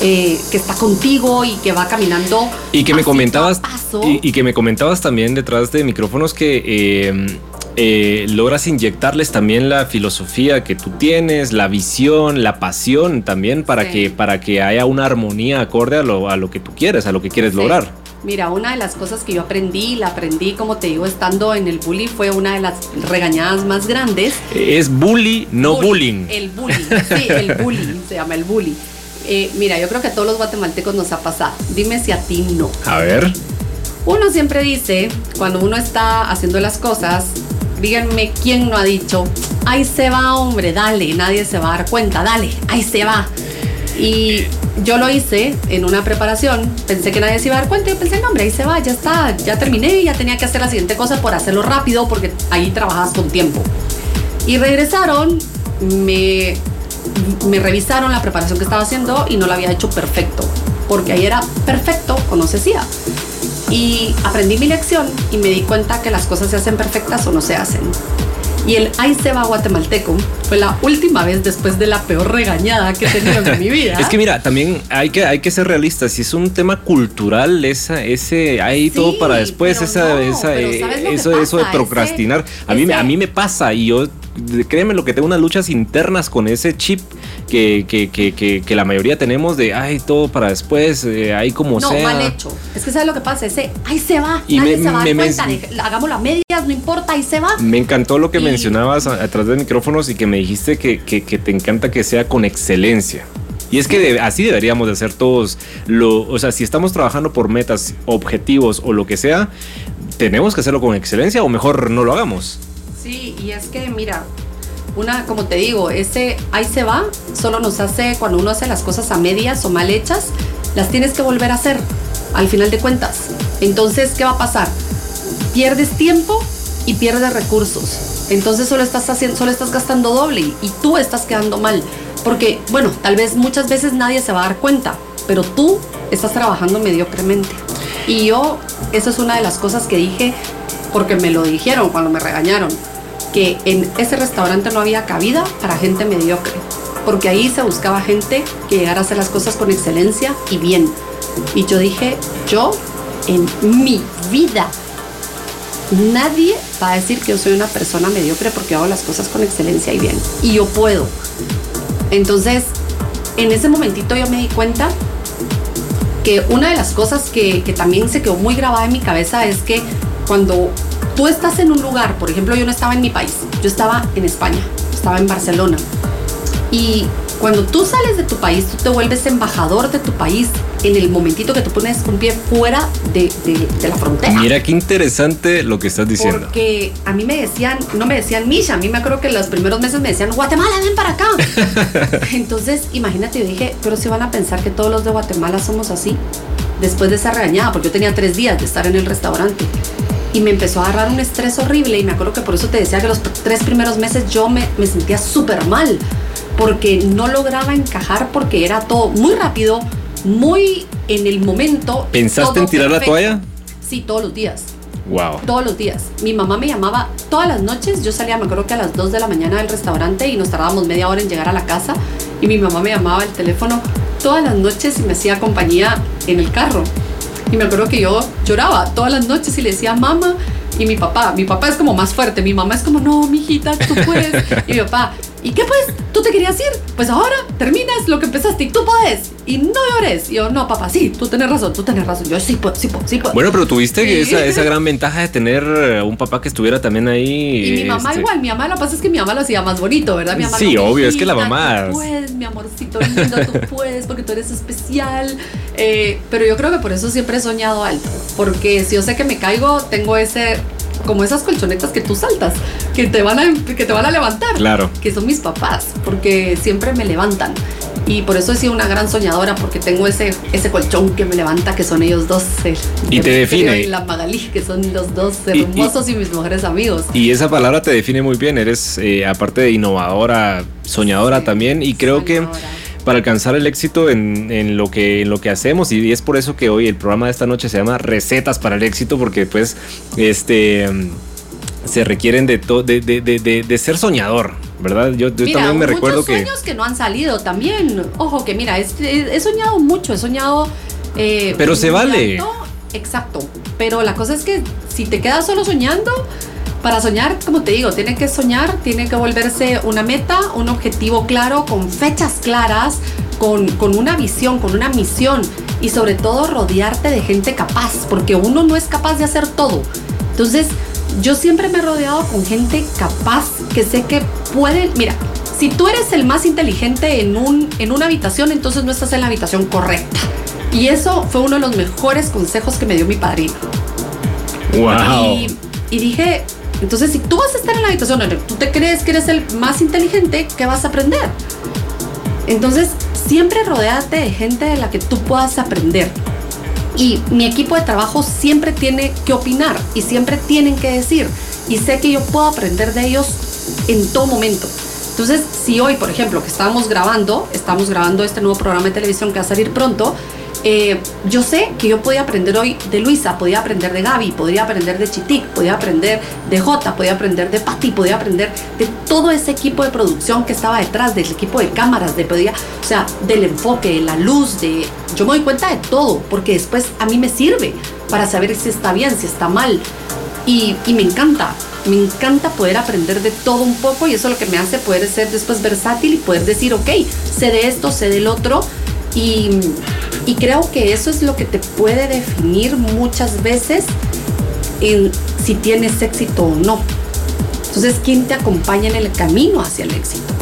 eh, que está contigo y que va caminando. Y que me comentabas. Y, que me comentabas también detrás de micrófonos que. Eh, eh, logras inyectarles también la filosofía que tú tienes, la visión, la pasión también para, que, para que haya una armonía acorde a lo, a lo que tú quieres, a lo que quieres lograr. Mira, una de las cosas que yo aprendí, la aprendí, como te digo, estando en el bully, fue una de las regañadas más grandes. Es bully, no bullying. El bullying, sí, el bullying, se llama el bully. Eh, mira, yo creo que a todos los guatemaltecos nos ha pasado. Dime si a ti no. A ver. Uno siempre dice, cuando uno está haciendo las cosas, díganme quién no ha dicho, ahí se va, hombre, dale, nadie se va a dar cuenta, dale, ahí se va. Y yo lo hice en una preparación, pensé que nadie se iba a dar cuenta, yo pensé, no, hombre, ahí se va, ya está, ya terminé, ya tenía que hacer la siguiente cosa por hacerlo rápido, porque ahí trabajabas con tiempo. Y regresaron, me, me revisaron la preparación que estaba haciendo y no la había hecho perfecto, porque ahí era perfecto o no se hacía. Y aprendí mi lección y me di cuenta que las cosas se hacen perfectas o no se hacen. Y el Ahí se va guatemalteco fue la última vez después de la peor regañada que he tenido en mi vida. es que mira, también hay que, hay que ser realistas. Si es un tema cultural, esa, ese, hay todo para después, esa, esa, eh, eso, eso de procrastinar. a, mí, a mí me pasa y yo créeme lo que tengo unas luchas internas con ese chip que, que, que, que, la mayoría tenemos de, ay, todo para después, eh, ahí como no, sea. No, mal hecho. Es que sabes lo que pasa, ese, ahí se va, y nadie se va a dar cuenta, hagámoslo a medias, no importa, ahí se va. Me encantó lo que mencionabas atrás de micrófonos y que me dijiste que, te encanta que sea con excelencia. Y es que así deberíamos de hacer todos. Lo, o sea, si estamos trabajando por metas, objetivos o lo que sea, tenemos que hacerlo con excelencia o mejor no lo hagamos. Sí, y es que mira, una, como te digo, ese ahí se va, solo nos hace, cuando uno hace las cosas a medias o mal hechas, las tienes que volver a hacer, al final de cuentas. Entonces, ¿qué va a pasar? Pierdes tiempo y pierdes recursos. Entonces solo estás haciendo, solo estás gastando doble y tú estás quedando mal. Porque, bueno, tal vez muchas veces nadie se va a dar cuenta, pero tú estás trabajando mediocremente. Y yo, eso es una de las cosas que dije, porque me lo dijeron cuando me regañaron que en ese restaurante no había cabida para gente mediocre, porque ahí se buscaba gente que llegara a hacer las cosas con excelencia y bien. Y yo dije, yo en mi vida, nadie va a decir que yo soy una persona mediocre porque hago las cosas con excelencia y bien. Y yo puedo. Entonces, en ese momentito yo me di cuenta que una de las cosas que, que también se quedó muy grabada en mi cabeza es que cuando tú estás en un lugar, por ejemplo, yo no estaba en mi país, yo estaba en España, estaba en Barcelona. Y cuando tú sales de tu país, tú te vuelves embajador de tu país en el momentito que tú pones un pie fuera de, la frontera. Mira qué interesante lo que estás diciendo. Porque a mí me decían, no me decían Misha, a mí me acuerdo que los primeros meses me decían, Guatemala, ven para acá. Entonces, imagínate, yo dije, pero si van a pensar que todos los de Guatemala somos así, después de esa regañada, porque yo tenía tres días de estar en el restaurante y me empezó a agarrar un estrés horrible y me acuerdo que por eso te decía que los tres primeros meses yo me, me sentía súper mal porque no lograba encajar porque era todo muy rápido, muy en el momento. ¿Pensaste en tirar la toalla? Sí, todos los días. Wow. Todos los días. Mi mamá me llamaba todas las noches. Yo salía, me acuerdo que a las 2 de la mañana del restaurante y nos tardábamos media hora en llegar a la casa. Y mi mamá me llamaba al teléfono todas las noches y me hacía compañía en el carro. Y me acuerdo que yo lloraba todas las noches y le decía, mamá, y mi papá, mi papá es como más fuerte, mi mamá es como, no, mijita, tú puedes. Y mi papá, ¿y qué pues? ¿Tú te querías ir? Pues ahora terminas lo que empezaste y tú puedes. Y no llores. Y yo, no, papá, sí, tú tienes razón, tú tienes razón. Yo sí puedo, sí puedo, sí puedo. Bueno, pero tuviste esa, esa, gran ventaja de tener eh, un papá que estuviera también ahí. Y mi mamá este igual, mi mamá lo que pasa es que mi mamá lo hacía más bonito, ¿verdad? Mi mamá sí, obvio, es que la mamá... Tú puedes, mi amorcito lindo, tú puedes porque tú eres especial. Eh, pero yo creo que por eso siempre he soñado alto. Porque si yo sé que me caigo, tengo ese como esas colchonetas que tú saltas, que te van a, que te van a levantar. Claro. Que son mis papás, porque siempre me levantan. Y por eso he sido una gran soñadora, porque tengo ese, ese colchón que me levanta, que son ellos dos. y te define. Y la Magalí, que son los dos hermosos y, mis mejores amigos. Y esa palabra te define muy bien. Eres, eh, aparte de innovadora, soñadora también. Y creo que para alcanzar el éxito en, lo que, en lo que hacemos y es por eso que hoy el programa de esta noche se llama Recetas para el éxito porque pues este se requieren de, de, de, ser soñador, ¿verdad? Yo, también me recuerdo que... sueños que no han salido también. Ojo que mira, he soñado mucho, he soñado... Eh, Pero se vale. exacto. Pero la cosa es que si te quedas solo soñando, para soñar, como te digo, tiene que soñar, tiene que volverse una meta, un objetivo claro, con fechas claras, con, con una visión, con una misión y sobre todo rodearte de gente capaz, porque uno no es capaz de hacer todo. Entonces, yo siempre me he rodeado con gente capaz que sé que pueden, mira, si tú eres el más inteligente en, un, en una habitación, entonces no estás en la habitación correcta. Y eso fue uno de los mejores consejos que me dio mi padrino. Wow. Y, y dije, entonces si tú vas a estar en la habitación donde tú te crees que eres el más inteligente, ¿qué vas a aprender? Entonces, siempre rodeate de gente de la que tú puedas aprender. Y mi equipo de trabajo siempre tiene que opinar y siempre tienen que decir. Y sé que yo puedo aprender de ellos en todo momento. Entonces, si hoy, por ejemplo, que estamos grabando, estamos grabando este nuevo programa de televisión que va a salir pronto, eh, yo sé que yo podía aprender hoy de Luisa, podía aprender de Gaby, podría aprender de Chitic, podía aprender de Jota, podía aprender de Pati, podía aprender de todo ese equipo de producción que estaba detrás, del equipo de cámaras, de podía, o sea, del enfoque, de la luz, de yo me doy cuenta de todo, porque después a mí me sirve para saber si está bien, si está mal. Y, y me encanta, me encanta poder aprender de todo un poco y eso es lo que me hace poder ser después versátil y poder decir, ok, sé de esto, sé del otro. Y, y creo que eso es lo que te puede definir muchas veces en si tienes éxito o no. Entonces, ¿quién te acompaña en el camino hacia el éxito?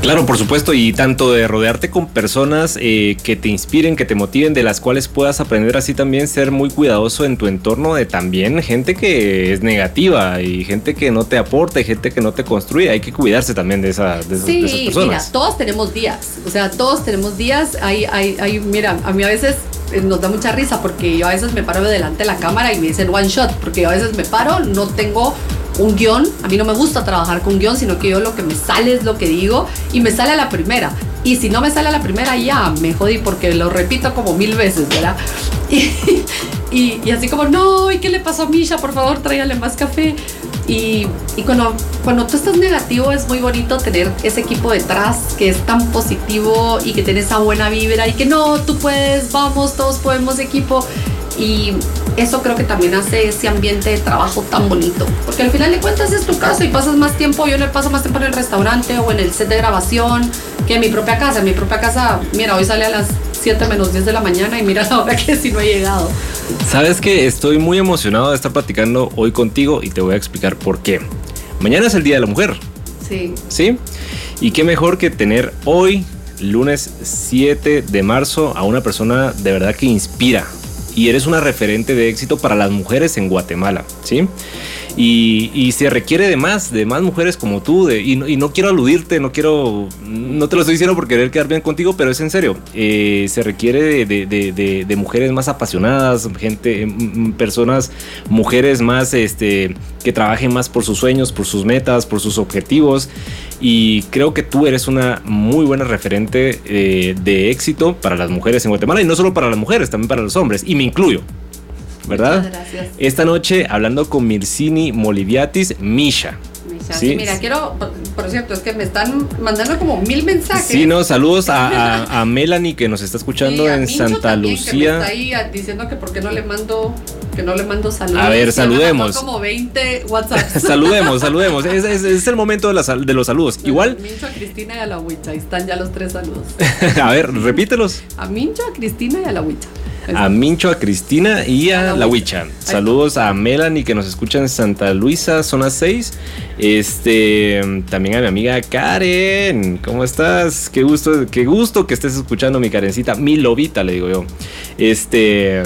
Claro, por supuesto, y tanto de rodearte con personas eh, que te inspiren, que te motiven, de las cuales puedas aprender así también ser muy cuidadoso en tu entorno de también gente que es negativa y gente que no te aporta y gente que no te construye. Hay que cuidarse también de, esa, de, Sí, de esas personas. mira, todos tenemos días. O sea, todos tenemos días. Hay, hay, hay, mira, a mí a veces nos da mucha risa porque yo a veces me paro delante de la cámara y me dicen one shot, porque yo a veces me paro, no tengo un guion, a mí no me gusta trabajar con guion, sino que yo lo que me sale es lo que digo y me sale a la primera. Y si no me sale a la primera, ya me jodí porque lo repito como mil veces, ¿verdad? Y, y, y así como, no, ¿y qué le pasó a Misha? Por favor, tráigale más café. Y, cuando, cuando tú estás negativo es muy bonito tener ese equipo detrás que es tan positivo y que tiene esa buena vibra y que no, tú puedes, vamos, todos podemos equipo. Y eso creo que también hace ese ambiente de trabajo tan bonito. Porque al final de cuentas es tu casa y pasas más tiempo, yo le paso más tiempo en el restaurante o en el set de grabación que en mi propia casa. En mi propia casa, mira, hoy sale a las 7 menos 10 de la mañana y mira la hora que si no he llegado. Sabes que estoy muy emocionado de estar platicando hoy contigo y te voy a explicar por qué. Mañana es el Día de la Mujer, Sí. ¿sí? Y qué mejor que tener hoy, lunes 7 de marzo, a una persona de verdad que inspira. Y eres una referente de éxito para las mujeres en Guatemala, ¿sí? Y, se requiere de más, de más mujeres como tú. de- y, no, y no quiero aludirte, no quiero. No te lo estoy diciendo por querer quedar bien contigo, pero es en serio. Eh, se requiere de, mujeres más apasionadas, gente, mm, mm, personas, mujeres más este, que trabajen más por sus sueños, por sus metas, por sus objetivos. Y creo que tú eres una muy buena referente eh, de éxito para las mujeres en Guatemala y no solo para las mujeres, también para los hombres. Y me incluyo. ¿Verdad? Muchas gracias. Esta noche hablando con Mircini Moliviatis Misha. Misha, Sí. sí, mira, quiero, por, por cierto, es que me están mandando como mil mensajes. Sí, no, saludos a, a- a Melanie que nos está escuchando en Mincho Santa también, Que me Lucía. está ahí ah, diciendo que por qué no le mando, que no le mando saludos. A ver, saludemos. como 20 WhatsApp. saludemos, saludemos. Es, es- es el momento de, sal- de los saludos. Igual, A Mincho, a Cristina y a la Huicha. Ahí están ya los tres saludos. a ver, repítelos. A Mincho, a Cristina y a la Huicha. A Mincho, a Cristina y A a la. Huicha. Saludos a Melanie que nos escucha en Santa Luisa, zona 6. Este, también a mi amiga Karen. ¿Cómo estás? Qué gusto, qué gusto que estés escuchando mi Karencita, mi lobita, le digo yo. Este,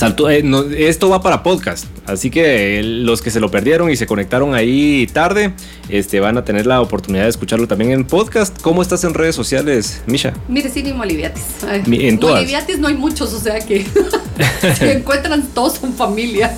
saltó, eh, no, esto va para podcast, así que eh, los que se lo perdieron y se conectaron ahí tarde, este, van a tener la oportunidad de escucharlo también en podcast. ¿Cómo estás en redes sociales, Misha? Mire, sí, Moliviatis. En todas. Moliviatis no hay muchos, o sea que se encuentran todos son familia.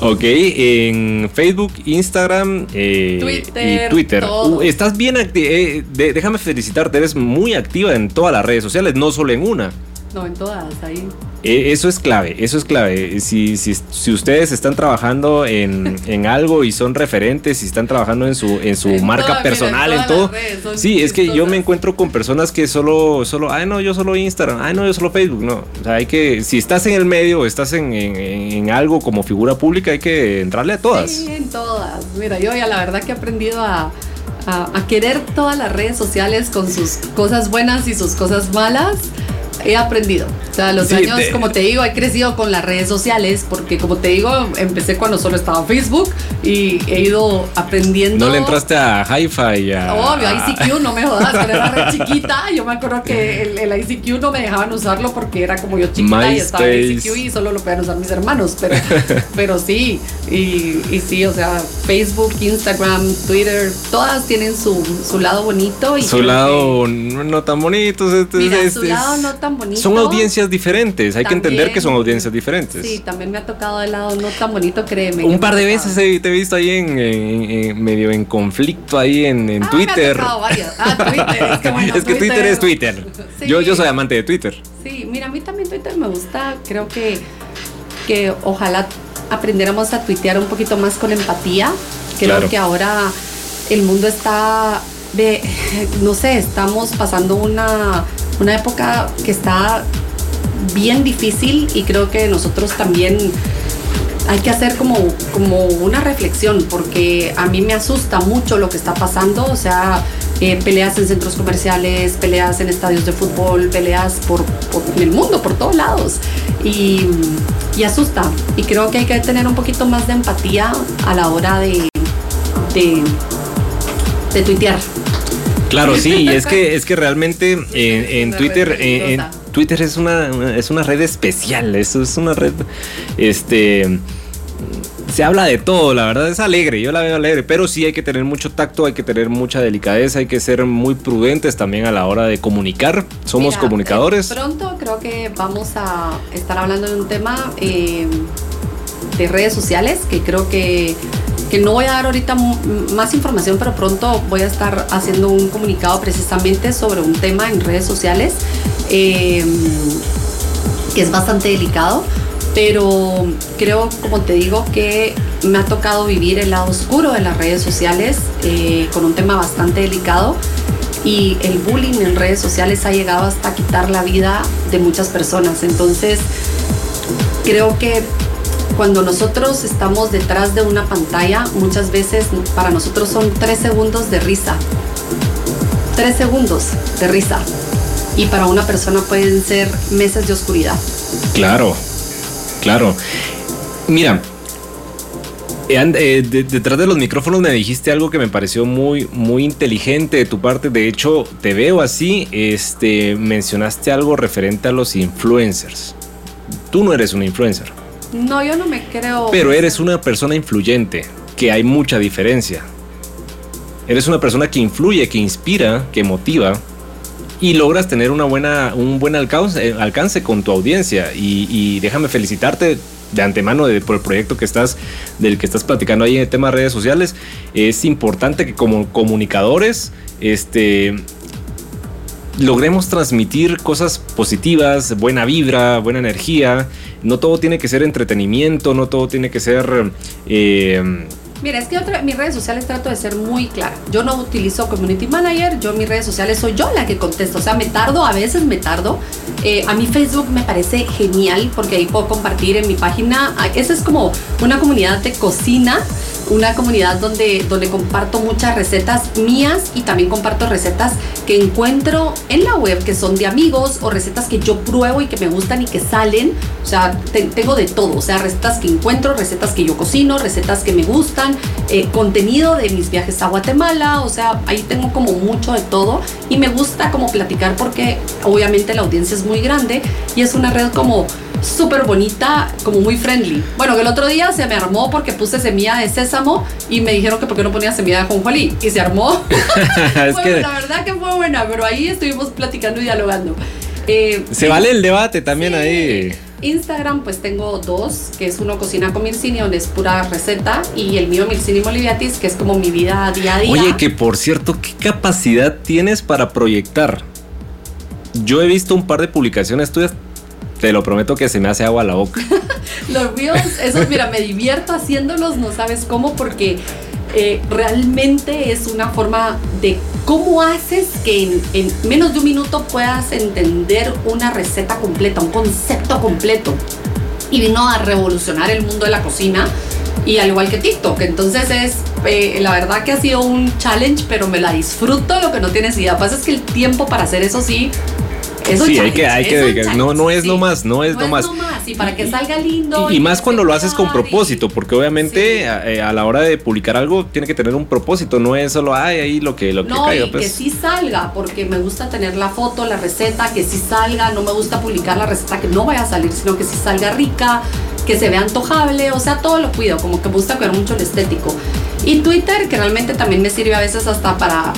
Ok, en Facebook, Instagram eh, Twitter, y Twitter. Uh, estás bien activa. déjame felicitarte, eres muy activa en todas las redes sociales, no solo en una. No, en todas, ahí. Eh, eso es clave, eso es clave. Si, si, si ustedes están trabajando en, en, algo y son referentes, y están trabajando en su, en su marca personal, en todo. Sí, es que yo me encuentro con personas que solo, solo, ay no, yo solo Instagram, ay no, yo solo Facebook. No, o sea, hay que, si estás en el medio estás en, en, algo como figura pública, hay que entrarle a todas. Sí, en todas. Mira, yo ya la verdad que he aprendido a a, querer todas las redes sociales con sus cosas buenas y sus cosas malas he aprendido. O sea, los años, como te digo, he crecido con las redes sociales porque, como te digo, empecé cuando solo estaba Facebook y he ido aprendiendo. ¿No le entraste a Hi-Fi? A... Obvio, ICQ, no me jodas, pero era re chiquita. Yo me acuerdo que el, ICQ no me dejaban usarlo porque era como yo chiquita y estaba en ICQ y solo lo podían usar mis hermanos. Pero, pero sí, y, y, sí, o sea, Facebook, Instagram, Twitter, todas tienen su, su lado bonito. Y su lado no tan bonito. Este, Mira, su este lado no tan bonito. Son audiencias diferentes, hay que entender que son audiencias diferentes. Sí, también me ha tocado el lado no tan bonito, créeme. Un par de veces te he visto ahí en, medio en conflicto ahí en, ah, Twitter. ah, Twitter, es que bueno, Es que Twitter, es Twitter. Yo, yo soy amante de Twitter. Sí, mira, a mí también Twitter me gusta, creo que, que ojalá aprendiéramos a tuitear un poquito más con empatía. Creo que ahora el mundo está de, no sé, estamos pasando una una época que está bien difícil y creo que nosotros también hay que hacer como, como una reflexión porque a mí me asusta mucho lo que está pasando, o sea, eh, peleas en centros comerciales, peleas en estadios de fútbol, peleas por, el mundo, por todos lados y, asusta y creo que hay que tener un poquito más de empatía a la hora de, de, de tuitear. Claro, sí, es que es que realmente en, Twitter, en, Twitter es una es una red especial, eso es una red, este se habla de todo, la verdad es alegre, yo la veo alegre, pero sí hay que tener mucho tacto, hay que tener mucha delicadeza, hay que ser muy prudentes también a la hora de comunicar. Somos comunicadores. Eh, pronto creo que vamos a estar hablando de un tema eh, de redes sociales que creo que que no voy a dar ahorita más información, pero pronto voy a estar haciendo un comunicado precisamente sobre un tema en redes sociales em, que es bastante delicado, pero creo, como te digo, que me ha tocado vivir el lado oscuro de las redes sociales eh, con un tema bastante delicado y el bullying en redes sociales ha llegado hasta quitar la vida de muchas personas. Entonces, creo que cuando nosotros estamos detrás de una pantalla, muchas veces para nosotros son tres segundos de risa. Tres segundos de risa. Y para una persona pueden ser meses de oscuridad. Claro, claro. Mira, eh, eh, detrás de los micrófonos me dijiste algo que me pareció muy, muy inteligente de tu parte. De hecho, te veo así. Este, mencionaste algo referente a los influencers. Tú no eres un influencer. No, yo no me creo. Pero eres una persona influyente, que hay mucha diferencia. Eres una persona que influye, que inspira, que motiva y logras tener una buena, un buen alcance, alcance con tu audiencia. Y, déjame felicitarte de antemano por el proyecto que estás, del que estás platicando ahí en el tema de redes sociales. Es importante que como comunicadores, este, logremos transmitir cosas positivas, buena vibra, buena energía. No todo tiene que ser entretenimiento, no todo tiene que ser... Eh, Mira, es que otra, mis redes sociales trato de ser muy clara. Yo no utilizo Community Manager, yo mis redes sociales soy yo la que contesto. O sea, me tardo, a veces me tardo. Eh, a mí Facebook me parece genial porque ahí puedo compartir en mi página. Esa es como una comunidad de cocina una comunidad donde, donde comparto muchas recetas mías y también comparto recetas que encuentro en la web que son de amigos o recetas que yo pruebo y que me gustan y que salen. O sea, tengo de todo. O sea, recetas que encuentro, recetas que yo cocino, recetas que me gustan, eh, contenido de mis viajes a Guatemala. O sea, ahí tengo como mucho de todo y me gusta como platicar porque obviamente la audiencia es muy grande y es una red como súper bonita, como muy friendly. Bueno, que el otro día se me armó porque puse semilla de sésamo y me dijeron que por qué no ponía semilla de jonjolí y se armó. es que... La verdad que fue buena, pero ahí estuvimos platicando y dialogando. Eh, se vale el debate también ahí. Instagram pues tengo dos, que es uno Cocina con Mircini, donde es pura receta, y el mío Mircini Moliviatis, que es como mi vida día a día. Oye, que por cierto, ¿qué capacidad tienes para proyectar? Yo he visto un par de publicaciones tuyas Te lo prometo que se me hace agua a la boca. los reels, esos, mira, me divierto haciéndolos, no sabes cómo, porque eh, realmente es una forma de cómo haces que en, menos de un minuto puedas entender una receta completa, un concepto completo. Y vino a revolucionar el mundo de la cocina y al igual que TikTok. Entonces es, eh, la verdad que ha sido un challenge, pero me la disfruto lo que no tienes idea. Lo que pasa es que el tiempo para hacer eso sí sí, hay que, hay que, no, no es nomás, no es no nomás. y para que salga lindo. Y, más cuando lo haces con propósito, porque obviamente eh, a, la hora de publicar algo tiene que tener un propósito, no es solo, ay, ahí lo que, lo que no, caiga. Y pues. que sí salga, porque me gusta tener la foto, la receta, que sí salga, no me gusta publicar la receta que no vaya a salir, sino que sí salga rica, que se vea antojable, o sea, todo lo cuido, como que me gusta cuidar mucho el estético. Y Twitter, que realmente también me sirve a veces hasta para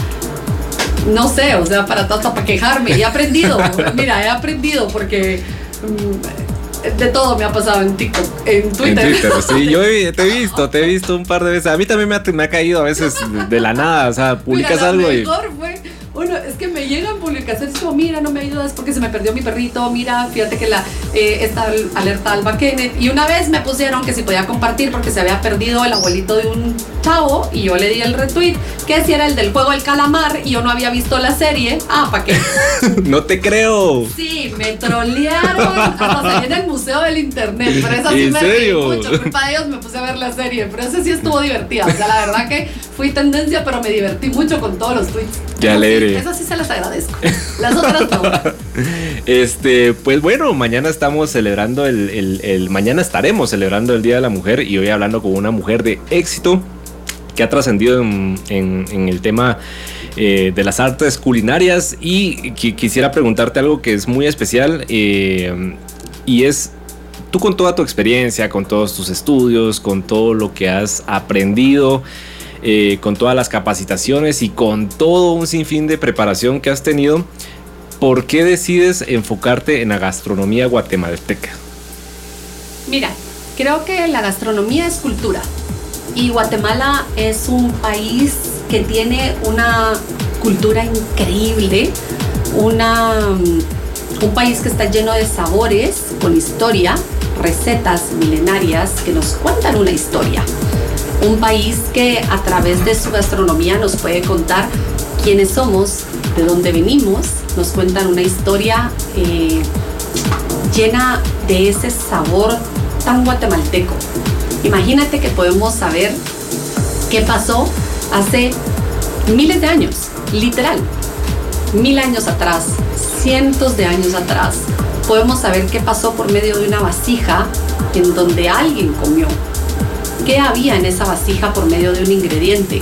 no sé, o sea, para tanto, para quejarme. He aprendido, mira, he aprendido porque mm, de todo me ha pasado en TikTok, en Twitter. En Twitter, sí, yo te he visto, te he visto un par de veces. A mí también me ha, me ha caído a veces de la nada, o sea, publicas algo y... Fue bueno, es que me llegan publicaciones como, mira, no me ayudas porque se me perdió mi perrito, mira, fíjate que la eh, está alerta Alba Kenneth. Y una vez me pusieron que si podía compartir porque se había perdido el abuelito de un chavo y yo le di el retweet, que si era el del juego El Calamar y yo no había visto la serie. Ah, ¿para qué? no te creo. Sí, me trolearon hasta en el museo del internet, pero esa sí me serio? mucho. Culpa de ellos me puse a ver la serie, pero esa sí estuvo divertida. O sea, la verdad que fui tendencia, pero me divertí mucho con todos los tweets. Qué alegre. Eso sí se las agradezco. Las otras no. Este, pues bueno, mañana estamos celebrando el, Mañana estaremos celebrando el Día de la Mujer y hoy hablando con una mujer de éxito que ha trascendido en, el tema eh, de las artes culinarias y quisiera preguntarte algo que es muy especial eh, y es tú con toda tu experiencia, con todos tus estudios, con todo lo que has aprendido, eh, con todas las capacitaciones y con todo un sinfín de preparación que has tenido, ¿por qué decides enfocarte en la gastronomía guatemalteca? Mira, creo que la gastronomía es cultura y Guatemala es un país que tiene una cultura increíble, una, un país que está lleno de sabores, con historia, recetas milenarias que nos cuentan una historia un país que a través de su gastronomía nos puede contar quiénes somos, de dónde venimos, nos cuentan una historia eh, llena de ese sabor tan guatemalteco. Imagínate que podemos saber qué pasó hace miles de años, literal, mil años atrás, cientos de años atrás. Podemos saber qué pasó por medio de una vasija en donde alguien comió, qué había en esa vasija por medio de un ingrediente,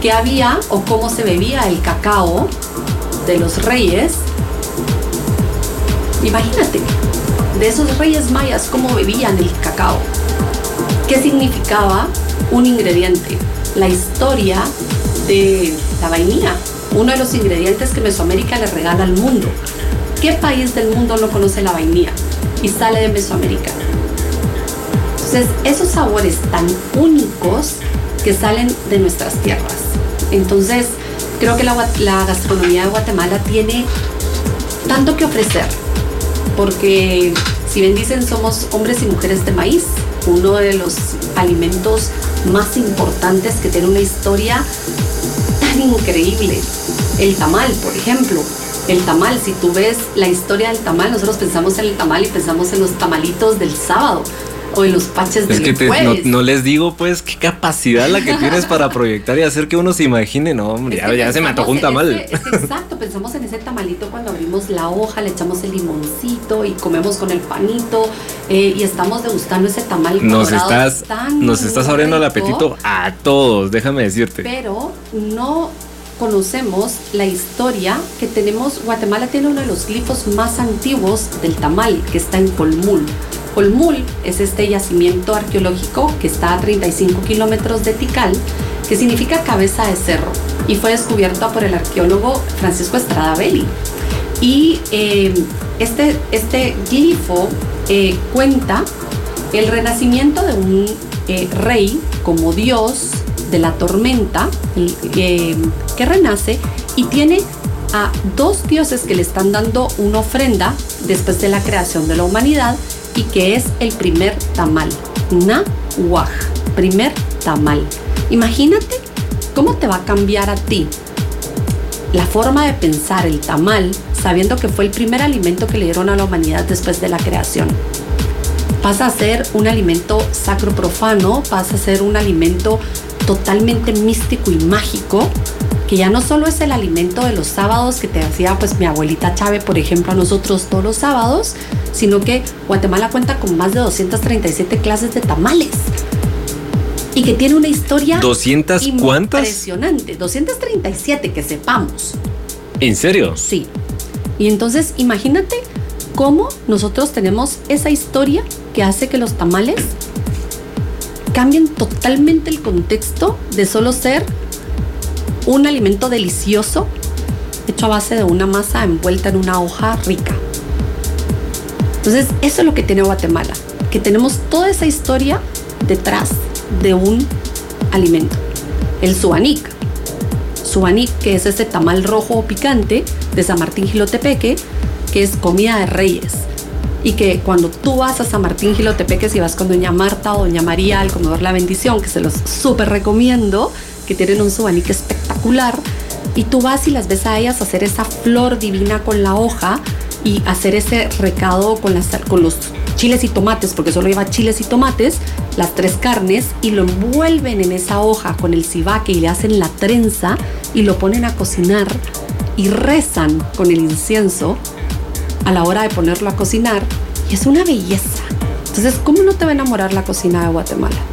qué había o cómo se bebía el cacao de los reyes. Imagínate, de esos reyes mayas, cómo bebían el cacao, qué significaba un ingrediente, la historia de la vainilla, uno de los ingredientes que Mesoamérica le regala al mundo. ¿Qué país del mundo no conoce la vainilla y sale de Mesoamérica? Entonces, esos sabores tan únicos que salen de nuestras tierras. Entonces, creo que la, gastronomía de Guatemala tiene tanto que ofrecer, porque si bien dicen somos hombres y mujeres de maíz, uno de los alimentos más importantes que tiene una historia tan increíble. El tamal, por ejemplo. El tamal, si tú ves la historia del tamal, nosotros pensamos en el tamal y pensamos en los tamalitos del sábado, o en los paches es que no, les digo pues qué capacidad la que tienes para proyectar y hacer que uno se imagine, no, hombre, ya, se me antojó un tamal. exacto, pensamos en ese tamalito cuando abrimos la hoja, le echamos el limoncito y comemos con el panito eh, y estamos degustando ese tamal. Nos estás, nos estás abriendo el apetito a todos, déjame decirte. Pero no conocemos la historia que tenemos, Guatemala tiene uno de los glifos más antiguos del tamal, que está en Colmul. Colmul es este yacimiento arqueológico que está a 35 kilómetros de Tikal, que significa cabeza de cerro, y fue descubierto por el arqueólogo Francisco Estrada Belli. Y eh, este, este glifo eh, cuenta el renacimiento de un eh, rey como dios de la tormenta que renace y tiene a dos dioses que le están dando una ofrenda después de la creación de la humanidad y que es el primer tamal, Nahuaj, primer tamal. Imagínate cómo te va a cambiar a ti la forma de pensar el tamal sabiendo que fue el primer alimento que le dieron a la humanidad después de la creación. Pasa a ser un alimento sacro profano, pasa a ser un alimento totalmente místico y mágico, que ya no solo es el alimento de los sábados que te hacía pues mi abuelita Chávez, por ejemplo, a nosotros todos los sábados, sino que Guatemala cuenta con más de 237 clases de tamales. Y que tiene una historia ¿200 cuántas? Impresionante, 237 que sepamos. ¿En serio? Sí. Y entonces imagínate cómo nosotros tenemos esa historia que hace que los tamales cambien totalmente el contexto de solo ser un alimento delicioso hecho a base de una masa envuelta en una hoja rica. Entonces, eso es lo que tiene Guatemala, que tenemos toda esa historia detrás de un alimento, el suanic. Suanic, que es ese tamal rojo picante de San Martín Gilotepeque, que es comida de reyes. Y que cuando tú vas a San Martín Gilotepeque, si vas con doña Marta o doña María al comedor La Bendición, que se los súper recomiendo, que tienen un subanique espectacular, y tú vas y las ves a ellas hacer esa flor divina con la hoja y hacer ese recado con, las, con los chiles y tomates, porque solo lleva chiles y tomates, las tres carnes, y lo envuelven en esa hoja con el cibaque y le hacen la trenza y lo ponen a cocinar y rezan con el incienso a la hora de ponerlo a cocinar y es una belleza. Entonces, ¿cómo no te va a enamorar la cocina de Guatemala?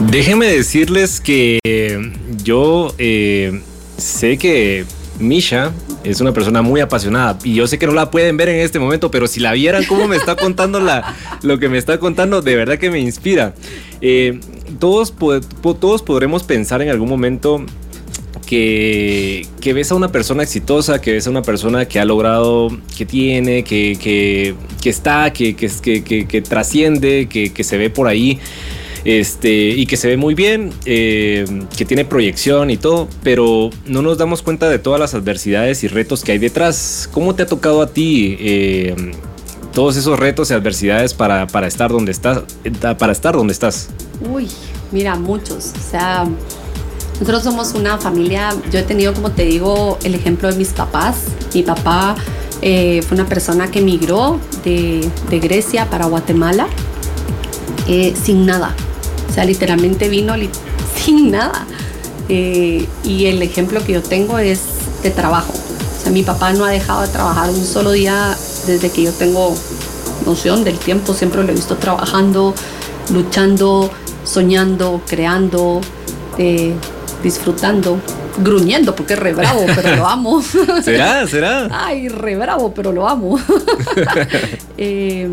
Déjenme decirles que yo eh, sé que Misha es una persona muy apasionada y yo sé que no la pueden ver en este momento, pero si la vieran cómo me está contando lo que me está contando, de verdad que me inspira. Eh, todos, todos podremos pensar en algún momento que, que, ves a una persona exitosa, que ves a una persona que ha logrado, que tiene, que, que, que está, que, que, trasciende, que, se ve por ahí. Este, y que se ve muy bien, eh, que tiene proyección y todo, pero no nos damos cuenta de todas las adversidades y retos que hay detrás. ¿Cómo te ha tocado a ti eh, todos esos retos y adversidades para, para, estar donde estás, para estar donde estás? Uy, mira, muchos. O sea, nosotros somos una familia, yo he tenido, como te digo, el ejemplo de mis papás. Mi papá eh, fue una persona que emigró de, Grecia para Guatemala eh, sin nada. O sea, literalmente vino sin nada. Eh, y el ejemplo que yo tengo es de trabajo. O sea, mi papá no ha dejado de trabajar un solo día desde que yo tengo noción del tiempo. Siempre lo he visto trabajando, luchando, soñando, creando disfrutando, gruñendo porque es re bravo, pero lo amo. ¿Será? ¿Será? Ay, re bravo, pero lo amo. Eh,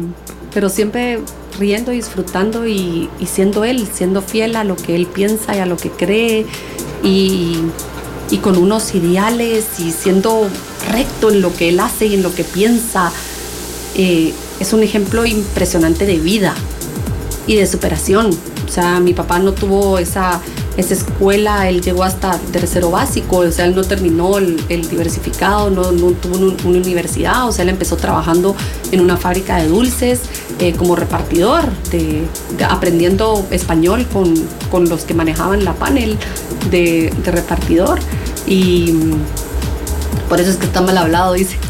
pero siempre riendo, disfrutando y, siendo él, siendo fiel a lo que él piensa y a lo que cree y, con unos ideales y siendo recto en lo que él hace y en lo que piensa. Eh, es un ejemplo impresionante de vida y de superación. O sea, mi papá no tuvo esa esa escuela, él llegó hasta tercero básico, o sea, él no terminó el, diversificado, no, tuvo una universidad, o sea, él empezó trabajando en una fábrica de dulces eh, como repartidor, de, aprendiendo español con, con, los que manejaban la panel de, repartidor. Y mm, por eso es que está mal hablado, dice.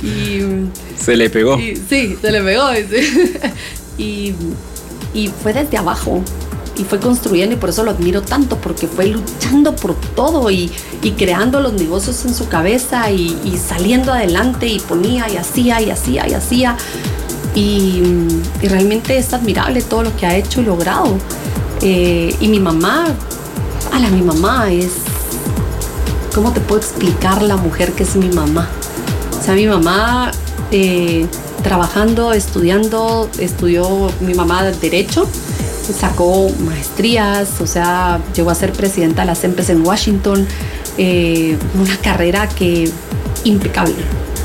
Mm, se le pegó. sí, se le pegó, dice. y, y fue desde abajo, y fue construyendo y por eso lo admiro tanto, porque fue luchando por todo y, creando los negocios en su cabeza y, saliendo adelante y ponía y hacía y hacía y hacía. Y, realmente es admirable todo lo que ha hecho y logrado. Eh, y mi mamá, ala, mi mamá es, ¿cómo te puedo explicar la mujer que es mi mamá? O sea, mi mamá... Eh, trabajando, estudiando, estudió mi mamá Derecho, sacó maestrías, o sea, llegó a ser presidenta de las EMPES en Washington, eh, una carrera que impecable.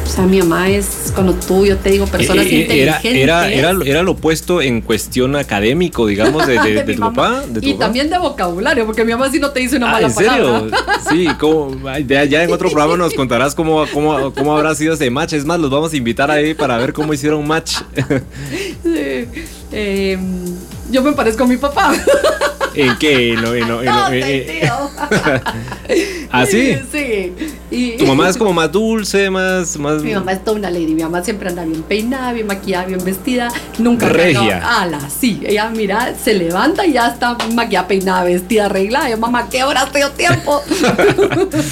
O sea, mi mamá es, cuando tú, yo te digo, personas Eh, eh, era, inteligentes. era, era, era lo opuesto en cuestión académico, digamos, de, de- de mi tu papá. De tu y papá. también de vocabulario, porque mi mamá sí no te dice una Ah, mala ¿en serio? palabra. Sí, ¿cómo? Ay, ya, ya en otro programa nos contarás cómo, cómo, cómo habrá sido ese match. Es más, los vamos a invitar ahí para ver cómo hicieron match. Sí. Eh, yo me parezco a mi papá. ¿En qué? En lo- en lo- en lo- No, eh, eh, ¿Ah, sí? Sí. Y, Tu mamá es como más dulce, más... más... Mi mamá es toda una lady. Mi mamá siempre anda bien peinada, bien maquillada, bien vestida. Nunca Regia. Ala, sí. Ella, mira, se levanta y ya está maquillada, peinada, vestida, arreglada. Yo, mamá, ¿qué horas tengo tiempo?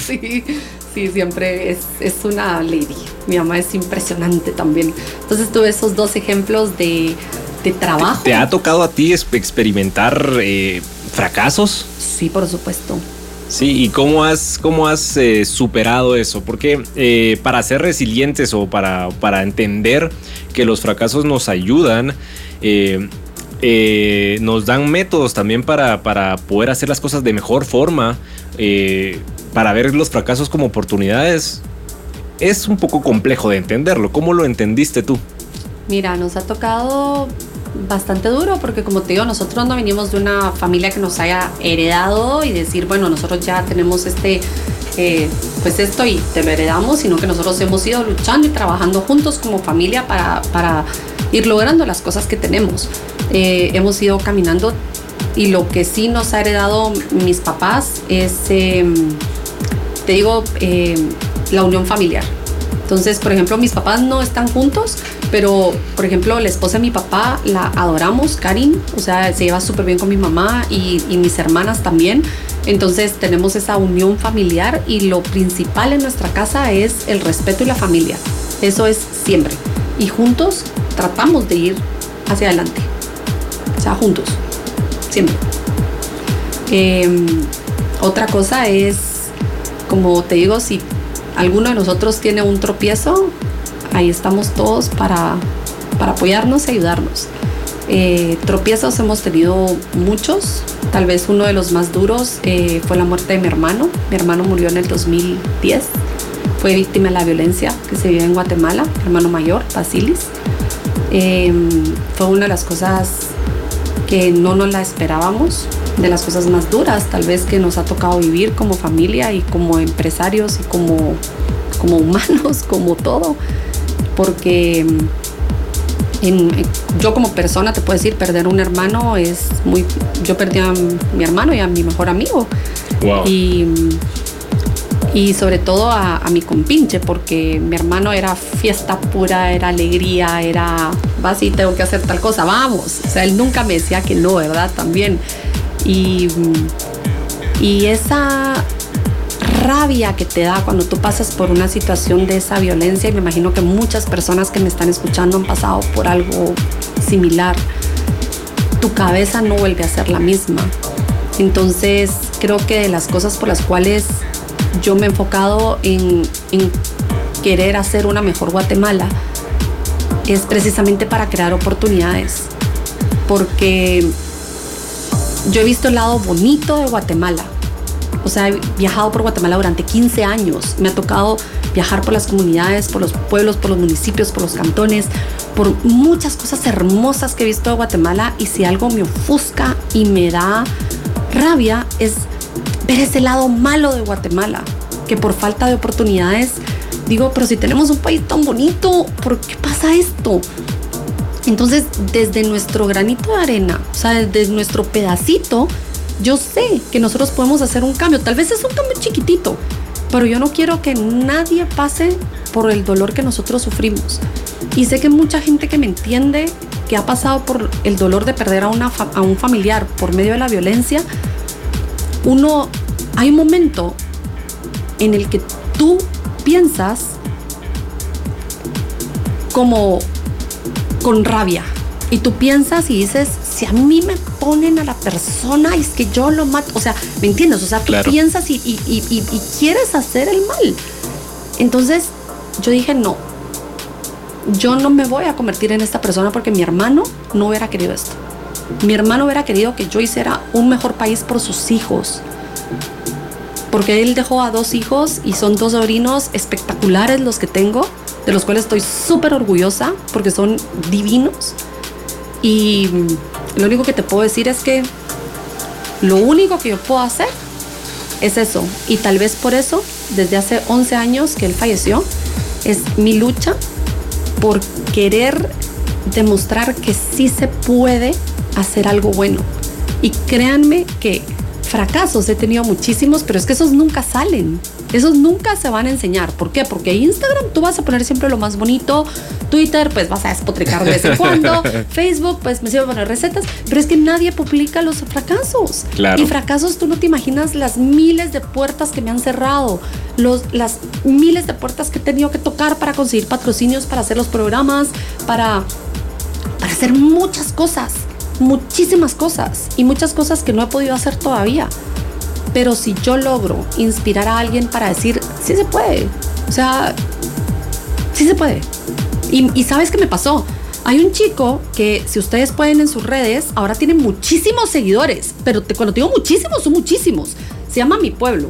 sí, sí, siempre es, es una lady. Mi mamá es impresionante también. Entonces tuve esos dos ejemplos de, de trabajo. ¿Te ha tocado a ti experimentar eh, fracasos? Sí, por supuesto. Sí, ¿y cómo has, cómo has eh, superado eso? Porque eh, para ser resilientes o para, para entender que los fracasos nos ayudan, eh, nos dan métodos también para, para poder hacer las cosas de mejor forma, eh, para ver los fracasos como oportunidades. Es un poco complejo de entenderlo. ¿Cómo lo entendiste tú? Mira, nos ha tocado bastante duro porque como te digo, nosotros no venimos de una familia que nos haya heredado y decir, bueno, nosotros ya tenemos este, eh, pues esto y te lo heredamos, sino que nosotros hemos ido luchando y trabajando juntos como familia para, para ir logrando las cosas que tenemos. Eh, hemos ido caminando y lo que sí nos ha heredado mis papás es, eh, te digo, eh, la unión familiar. Entonces, por ejemplo, mis papás no están juntos, pero, por ejemplo, la esposa de mi papá la adoramos, Karin, o sea, se lleva súper bien con mi mamá y, mis hermanas también. Entonces, tenemos esa unión familiar y lo principal en nuestra casa es el respeto y la familia. Eso es siempre. Y juntos tratamos de ir hacia adelante. O sea, juntos. Siempre. Eh, otra cosa es, como te digo, si alguno de nosotros tiene un tropiezo, ahí estamos todos para, para apoyarnos y ayudarnos. Eh, tropiezos hemos tenido muchos, tal vez uno de los más duros eh, fue la muerte de mi hermano. Mi hermano murió en el 2010, fue víctima de la violencia que se vive en Guatemala, mi hermano mayor, Basilis. Eh, fue una de las cosas que no nos la esperábamos, de las cosas más duras tal vez que nos ha tocado vivir como familia y como empresarios y como, como humanos, como todo, porque mm, en- en- yo como persona te puedo decir, perder un hermano es muy... Yo perdí a mi hermano y a mi mejor amigo. Wow. Y, y sobre todo a, a mi compinche, porque mi hermano era fiesta pura, era alegría, era, vas y tengo que hacer tal cosa, vamos. O sea, él nunca me decía que no, ¿verdad? También. Y, y esa rabia que te da cuando tú pasas por una situación de esa violencia, y me imagino que muchas personas que me están escuchando han pasado por algo similar, tu cabeza no vuelve a ser la misma. Entonces, creo que de las cosas por las cuales yo me he enfocado en, en querer hacer una mejor Guatemala es precisamente para crear oportunidades. Porque yo he visto el lado bonito de Guatemala. O sea, he viajado por Guatemala durante 15 años. Me ha tocado viajar por las comunidades, por los pueblos, por los municipios, por los cantones, por muchas cosas hermosas que he visto de Guatemala. Y si algo me ofusca y me da rabia es ver ese lado malo de Guatemala, que por falta de oportunidades digo, pero si tenemos un país tan bonito, ¿por qué pasa esto? Entonces, desde nuestro granito de arena, o sea, desde nuestro pedacito, yo sé que nosotros podemos hacer un cambio. Tal vez es un cambio chiquitito, pero yo no quiero que nadie pase por el dolor que nosotros sufrimos. Y sé que mucha gente que me entiende, que ha pasado por el dolor de perder a, a un familiar por medio de la violencia, uno, hay un momento en el que tú piensas como con rabia. Y tú piensas y dices, si a mí me ponen a la persona, es que yo lo mato. O sea, ¿me entiendes? O sea, tú Claro. piensas y, y- y- y- y quieres hacer el mal. Entonces yo dije, no, yo no me voy a convertir en esta persona porque mi hermano no hubiera querido esto. Mi hermano hubiera querido que yo hiciera un mejor país por sus hijos. Porque él dejó a dos hijos y son dos sobrinos espectaculares los que tengo. De los cuales estoy súper orgullosa porque son divinos. Y lo único que te puedo decir es que lo único que yo puedo hacer es eso. Y tal vez por eso, desde hace 11 años que él falleció, es mi lucha por querer demostrar que sí se puede hacer algo bueno. Y créanme que fracasos he tenido muchísimos, pero es que esos nunca salen. Esos nunca se van a enseñar. ¿Por qué? Porque Instagram tú vas a poner siempre lo más bonito. Twitter, pues vas a despotricar de vez en cuando. Facebook, pues me sirve poner recetas. Pero es que nadie publica los fracasos. Y fracasos, tú no te imaginas las miles de puertas que me han cerrado. Los, las miles de puertas que he tenido que tocar para conseguir patrocinios, para hacer los programas, para, para hacer muchas cosas muchísimas cosas y muchas cosas que no he podido hacer todavía. Pero si yo logro inspirar a alguien para decir, sí se puede, o sea, sí se puede. Y, sabes qué me pasó. Hay un chico que, si ustedes pueden en sus redes, ahora tiene muchísimos seguidores, pero cuando digo muchísimos, son muchísimos. Se llama Mi Pueblo.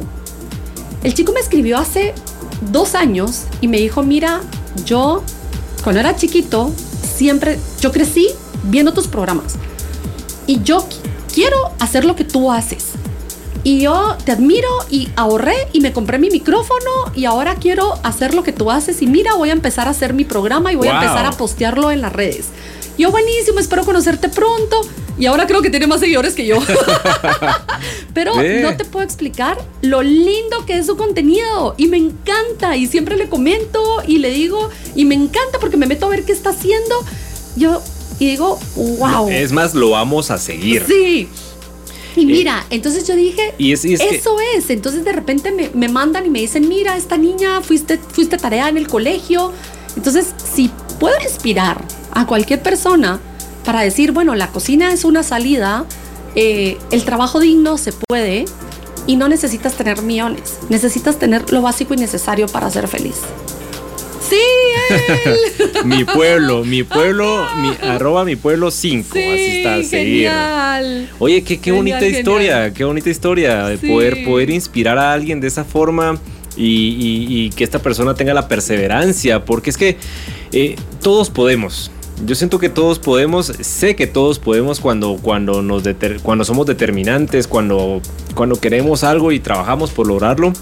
El chico me escribió hace dos años y me dijo, mira, yo cuando era chiquito, siempre, yo crecí viendo tus programas y yo quiero hacer lo que tú haces. Y yo te admiro y ahorré y me compré mi micrófono y ahora quiero hacer lo que tú haces y mira, voy a empezar a hacer mi programa y voy a empezar a postearlo en las redes. Yo buenísimo, espero conocerte pronto. Y ahora creo que tiene más seguidores que yo. Pero no te puedo explicar lo lindo que es su contenido. Y me encanta. Y siempre le comento y le digo, y me encanta porque me meto a ver qué está haciendo. Yo y digo, wow. Es más, lo vamos a seguir. Sí. Y eh, mira, entonces yo dije, eso es. Entonces de repente me, mandan y me dicen, mira, esta niña, fuiste, fuiste tarea en el colegio. Entonces, si puedo inspirar a cualquier persona para decir, bueno, la cocina es una salida, eh, el trabajo digno se puede y no necesitas tener millones, necesitas tener lo básico y necesario para ser feliz. Sí, él. mi pueblo, mi pueblo, mi, arroba mi pueblo 5. así está, genial. Oye, qué, qué bonita historia, qué bonita historia de poder, poder inspirar a alguien de esa forma. Y, que esta persona tenga la perseverancia, porque es que eh, todos podemos. Yo siento que todos podemos, sé que todos podemos cuando, cuando, nos cuando somos determinantes, cuando, cuando queremos algo y trabajamos por lograrlo.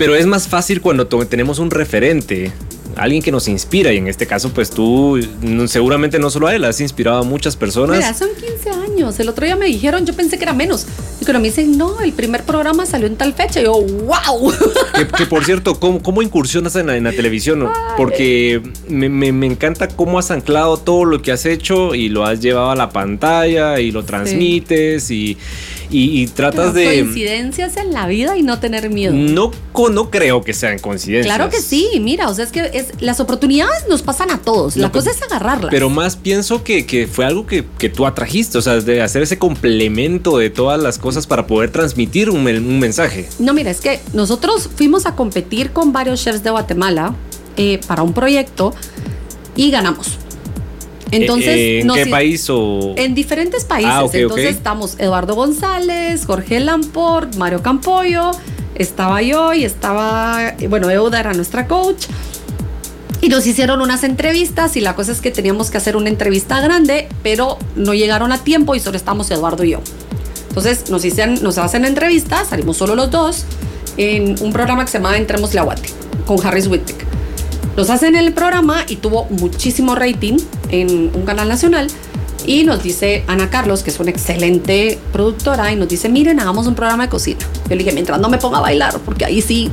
Pero es más fácil cuando tenemos un referente, alguien que nos inspira y en este caso pues tú seguramente no solo a él, has inspirado a muchas personas. Mira, son 15 años, el otro día me dijeron, yo pensé que era menos, y cuando me dicen, no, el primer programa salió en tal fecha, y yo, wow. Que, por cierto, ¿cómo, incursionas en la, televisión? Porque me, me, encanta cómo has anclado todo lo que has hecho y lo has llevado a la pantalla y lo transmites y y, tratas de... Coincidencias en la vida y no tener miedo. No, no creo que sean coincidencias. Claro que sí, mira, o sea, es que es, las oportunidades nos pasan a todos, la cosa es agarrarlas. Pero más pienso que, que fue algo que, que, tú atrajiste, o sea, de hacer ese complemento de todas las cosas para poder transmitir un, un mensaje. No, mira, es que nosotros fuimos a competir con varios chefs de Guatemala eh, para un proyecto y ganamos. Entonces, ¿En qué país o...? En diferentes países. Ah, Entonces estamos Eduardo González, Jorge Lamport, Mario Campoyo, estaba yo y estaba, bueno, Euda era nuestra coach. Y nos hicieron unas entrevistas y la cosa es que teníamos que hacer una entrevista grande, pero no llegaron a tiempo y solo estamos Eduardo y yo. Entonces nos, hicieron, nos hacen entrevistas, salimos solo los dos, en un programa que se llama Entremos Aguate, con Harris Whittick. Nos hacen el programa y tuvo muchísimo rating en un canal nacional. Y nos dice Ana Carlos, que es una excelente productora, y nos dice, miren, hagamos un programa de cocina. Yo le dije, mientras no me ponga a bailar, porque ahí sí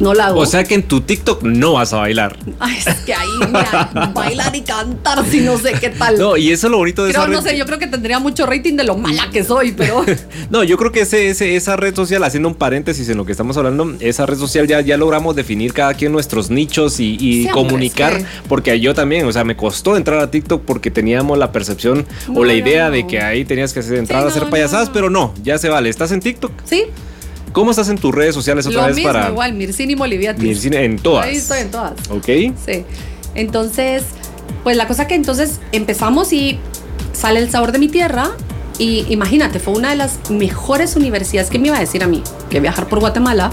no la hago. O sea que en tu TikTok no vas a bailar. Ay, es que ahí, mira, bailar y cantar, si no sé qué tal. No, y eso es lo bonito de esa red. no sé, yo creo que tendría mucho rating de lo mala que soy, pero. no, yo creo que ese, esa red social, haciendo un paréntesis en lo que estamos hablando, esa red social ya, ya logramos definir cada quien nuestros nichos y, comunicar, porque yo también, o sea, me costó entrar a TikTok porque teníamos la percepción o la idea de que ahí tenías que entrar a hacer payasadas, pero no, ya se vale. ¿Estás en TikTok? Sí. ¿Cómo estás en tus redes sociales otra vez mismo, para. Igual, Mircini Boliviatis. Mircini en todas. Ahí estoy en todas. Ok. Sí. Entonces, pues la cosa que entonces empezamos y sale el sabor de mi tierra. Y imagínate, fue una de las mejores universidades que me iba a decir a mí que viajar por Guatemala.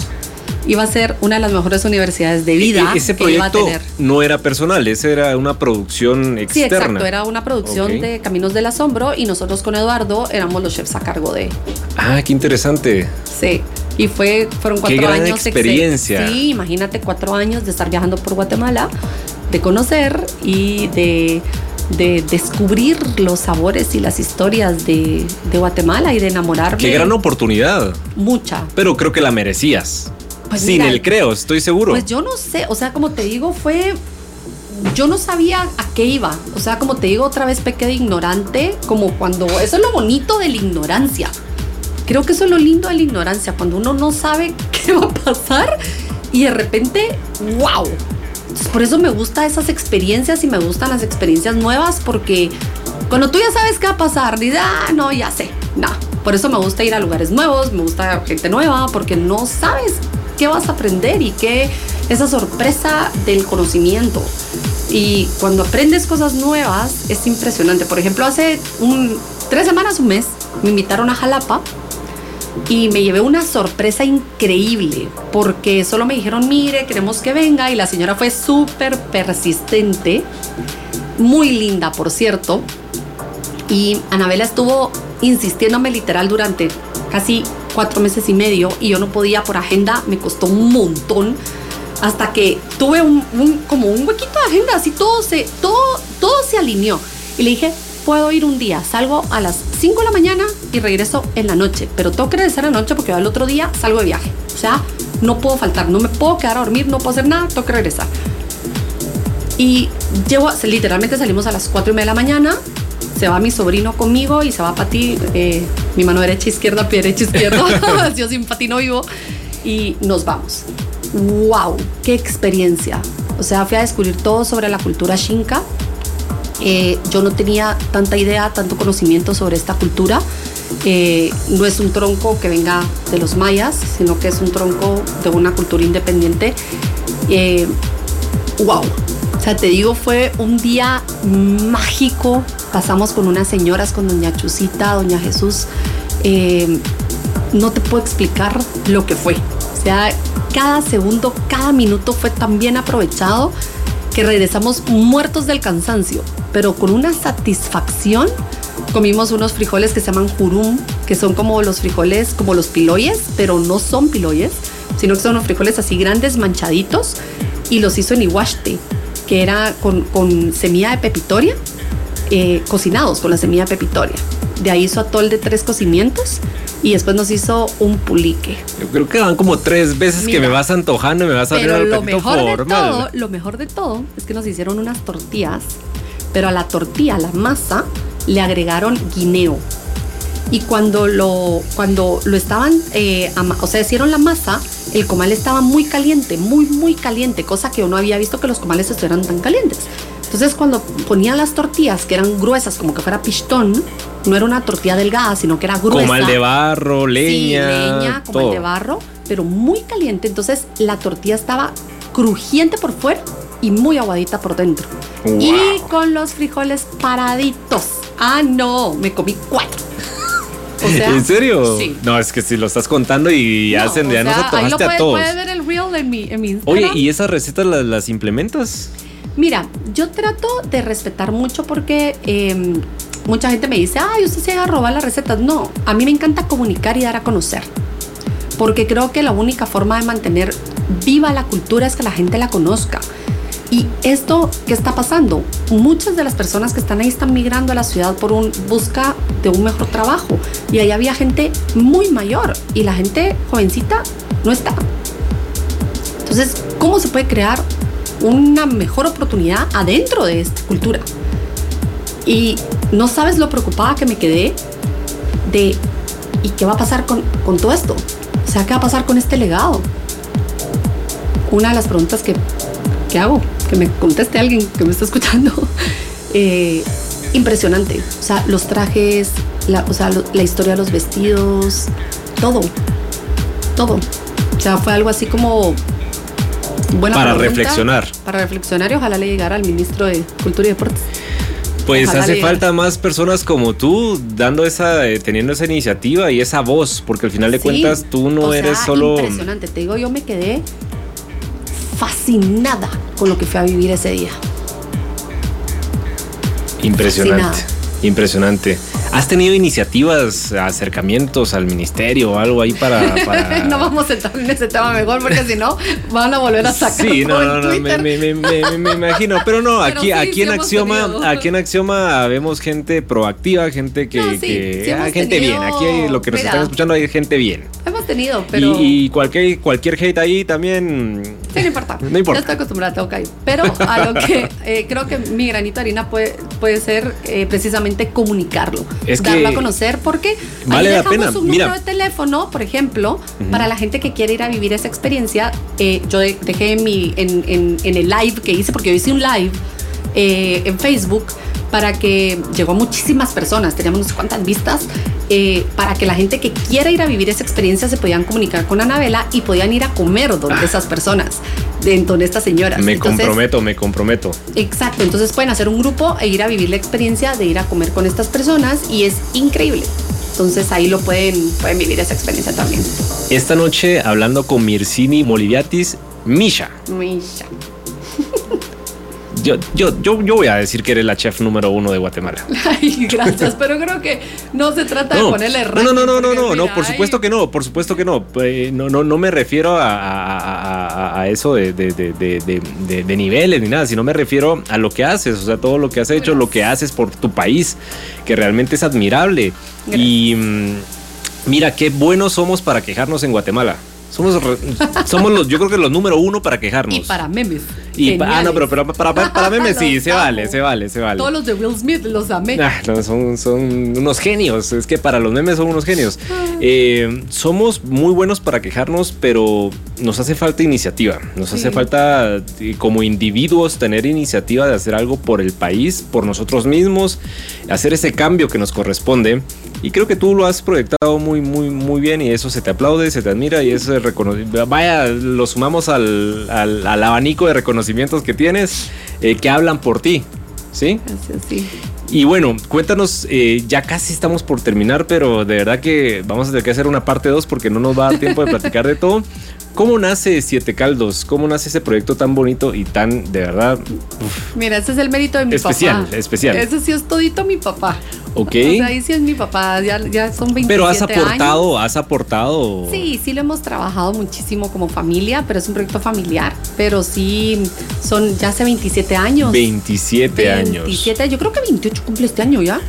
iba a ser una de las mejores universidades de vida E- ese que iba a proyecto tener. no era personal, ese era una producción externa. Sí, exacto, era una producción de Caminos del Asombro y nosotros con Eduardo éramos los chefs a cargo de. Ah, qué interesante. Sí. Y fue, fueron cuatro gran años. ex- experiencia. Sí, imagínate cuatro años de estar viajando por Guatemala, de conocer y de, de descubrir los sabores y las historias de, de Guatemala y de enamorarme. Qué gran oportunidad. Mucha. Pero creo que la merecías. Pues Sin mira, el creo, estoy seguro. Pues yo no sé, o sea, como te digo, fue. Yo no sabía a qué iba. O sea, como te digo, otra vez pequé de ignorante, como cuando. Eso es lo bonito de la ignorancia. Creo que eso es lo lindo de la ignorancia, cuando uno no sabe qué va a pasar y de repente, wow. Entonces, por eso me gustan esas experiencias y me gustan las experiencias nuevas, porque cuando tú ya sabes qué va a pasar, dices, ah, no, ya sé. No. Por eso me gusta ir a lugares nuevos, me gusta gente nueva, porque no sabes qué vas a aprender y qué esa sorpresa del conocimiento. Y cuando aprendes cosas nuevas es impresionante. Por ejemplo, hace un, tres semanas, un mes, me invitaron a Jalapa y me llevé una sorpresa increíble porque solo me dijeron, mire, queremos que venga y la señora fue súper persistente, muy linda, por cierto. Y Anabela estuvo insistiéndome literal durante casi cuatro meses y medio y yo no podía por agenda, me costó un montón hasta que tuve un, un- como un huequito de agenda, así todo se, todo, todo se alineó. Y le dije, puedo ir un día, salgo a las 5 de la mañana y regreso en la noche, pero tengo que regresar en la noche porque al otro día salgo de viaje. O sea, no puedo faltar, no me puedo quedar a dormir, no puedo hacer nada, tengo que regresar. Y llevo, literalmente salimos a las 4 y media de la mañana, se va mi sobrino conmigo y se va para ti, eh, mi mano derecha, izquierda, pie derecho, izquierdo, yo sin patino vivo, y nos vamos. ¡Wow! ¡Qué experiencia! O sea, fui a descubrir todo sobre la cultura Xinca. Eh, yo no tenía tanta idea, tanto conocimiento sobre esta cultura. Eh, no es un tronco que venga de los mayas, sino que es un tronco de una cultura independiente. Eh, wow. O sea, te digo, fue un día mágico. Pasamos con unas señoras, con doña Chusita, doña Jesús. No te puedo explicar lo que fue. O sea, cada segundo, cada minuto fue tan bien aprovechado que regresamos muertos del cansancio, pero con una satisfacción. Comimos unos frijoles que se llaman jurum, que son como los frijoles, como los piloyes, pero no son piloyes, sino que son unos frijoles así grandes, manchaditos, y los hizo en iguaste, que era con, con semilla de pepitoria, eh, cocinados con la semilla de pepitoria. De ahí hizo atol de tres cocimientos y después nos hizo un pulique. Yo creo que van como tres veces que me vas antojando y me vas a abrir el lo mejor de formal. todo, lo mejor de todo es que nos hicieron unas tortillas, pero a la tortilla, a la masa, le agregaron guineo. Y cuando lo, cuando lo estaban, eh, o sea, hicieron la masa, el comal estaba muy caliente, muy, muy caliente, cosa que yo no había visto que los comales estuvieran tan calientes. Entonces, cuando ponían las tortillas, que eran gruesas, como que fuera pistón, no era una tortilla delgada, sino que era gruesa. Comal de barro, leña. Sí, leña, como todo. el de barro, pero muy caliente. Entonces la tortilla estaba crujiente por fuera y muy aguadita por dentro. Wow. Y con los frijoles paraditos. Ah, no, me comí cuatro. O sea, ¿En serio? Sí. No, es que si lo estás contando y No, hacen, ya nos sea, ahí lo antojaste a todos. puedes ver el reel en mi, en mi. Oye, ¿y esas recetas las, las implementas? Mira, yo trato de respetar mucho porque eh, mucha gente me dice, ay, usted se haga robar las recetas. No, a mí me encanta comunicar y dar a conocer. Porque creo que la única forma de mantener viva la cultura es que la gente la conozca. Y esto, ¿qué está pasando? Muchas de las personas que están ahí están migrando a la ciudad por un busca de un mejor trabajo. Y ahí había gente muy mayor y la gente jovencita no está. Entonces, ¿cómo se puede crear una mejor oportunidad adentro de esta cultura? Y no sabes lo preocupada que me quedé de, ¿y qué va a pasar con, con todo esto? O sea, ¿qué va a pasar con este legado? Una de las preguntas que, que hago, que me conteste alguien que me está escuchando. Eh, impresionante. O sea, los trajes, la, o sea, la historia de los vestidos, todo. Todo. O sea, fue algo así como. Buena Para pregunta, reflexionar. Para reflexionar y ojalá le llegara al ministro de Cultura y Deportes. Pues Ojalá hace falta más personas como tú dando esa, eh, teniendo esa iniciativa y esa voz, porque al final de Sí. cuentas tú no O eres sea, solo. Impresionante, te digo, yo me quedé fascinada con lo que fui a vivir ese día. Impresionante. Fascinada. Impresionante. ¿Has tenido iniciativas, acercamientos al ministerio o algo ahí para. para- no vamos a entrar en ese tema mejor porque si no van a volver a sacar Sí, no, no, no, me, me- me- me- imagino, pero no, Pero aquí, sí, aquí sí en Axioma, tenido. aquí en Axioma vemos gente proactiva, gente que, No, sí, que- sí ah, gente tenido- bien, aquí hay- lo que nos mira. están escuchando hay gente bien. Hemos tenido, pero... Y, y cualquier, cualquier hate ahí también. Sí, no importa. No importa. Estoy acostumbrada, ok. Pero a lo que eh, creo que mi granito de harina puede, puede ser eh, precisamente comunicarlo. Es darlo que a conocer porque vale ahí la dejamos pena. un Mira. número de teléfono, por ejemplo, para la gente que quiere ir a vivir esa experiencia. eh, yo de- dejé en, mi, en, en- en el live que hice, porque yo hice un live eh, en Facebook para que llegó a muchísimas personas, teníamos no sé cuántas vistas, eh, para que la gente que quiera ir a vivir esa experiencia se podían comunicar con Anabela y podían ir a comer donde esas personas, de donde estas señoras. Me Entonces, comprometo, me comprometo. Exacto, entonces pueden hacer un grupo e ir a vivir la experiencia de ir a comer con estas personas y es increíble. Entonces ahí lo pueden, pueden vivir esa experiencia también. Esta noche hablando con Mircini Moliviatis, Misha. Misha. Yo, yo, yo, yo voy a decir que eres la chef número uno de Guatemala. Ay, gracias, pero creo que no se trata de No, ponerle no, no, no, no, no, no, por supuesto ay, que no, por supuesto que no. Eh, no, no, no me refiero a, a- a- a- a eso de, de- de- de- de- de- de niveles ni nada, sino me refiero a lo que haces, o sea, todo lo que has hecho, lo que haces por tu país, que realmente es admirable. Y mm, mira, qué buenos somos para quejarnos en Guatemala. Somos, re- somos los, yo creo que los número uno para quejarnos. Y para memes. Y pa- ah, no, pero, pero para, para, para memes sí, se vale, se vale, se vale. Todos los de Will Smith los amé. Ah, no, son, son unos genios. Es que para los memes son unos genios. Eh, somos muy buenos para quejarnos, pero nos hace falta iniciativa. Nos hace Sí. falta, eh, como individuos, tener iniciativa de hacer algo por el país, por nosotros mismos, hacer ese cambio que nos corresponde. Y creo que tú lo has proyectado muy, muy, muy bien y eso se te aplaude, se te admira y eso es reconocido. Vaya, lo sumamos al, al- al abanico de reconocimientos que tienes eh, que hablan por ti. ¿Sí? Así. Y bueno, cuéntanos, eh, ya casi estamos por terminar, pero de verdad que vamos a tener que hacer una parte 2 porque no nos va a dar tiempo de platicar de todo. ¿Cómo nace Siete Caldos? ¿Cómo nace ese proyecto tan bonito y tan, de verdad, Mira, ese es el mérito de mi Especial, papá. especial. Ese sí es todito mi papá. Ok? O sea, ahí sí es mi papá. Ya, ya son 27 Pero has años. aportado, has aportado. Sí, sí lo hemos trabajado muchísimo como familia, pero es un proyecto familiar. Pero sí, son ya hace 27 años. 27 años. 27, yo creo que 28 cumple este año ya.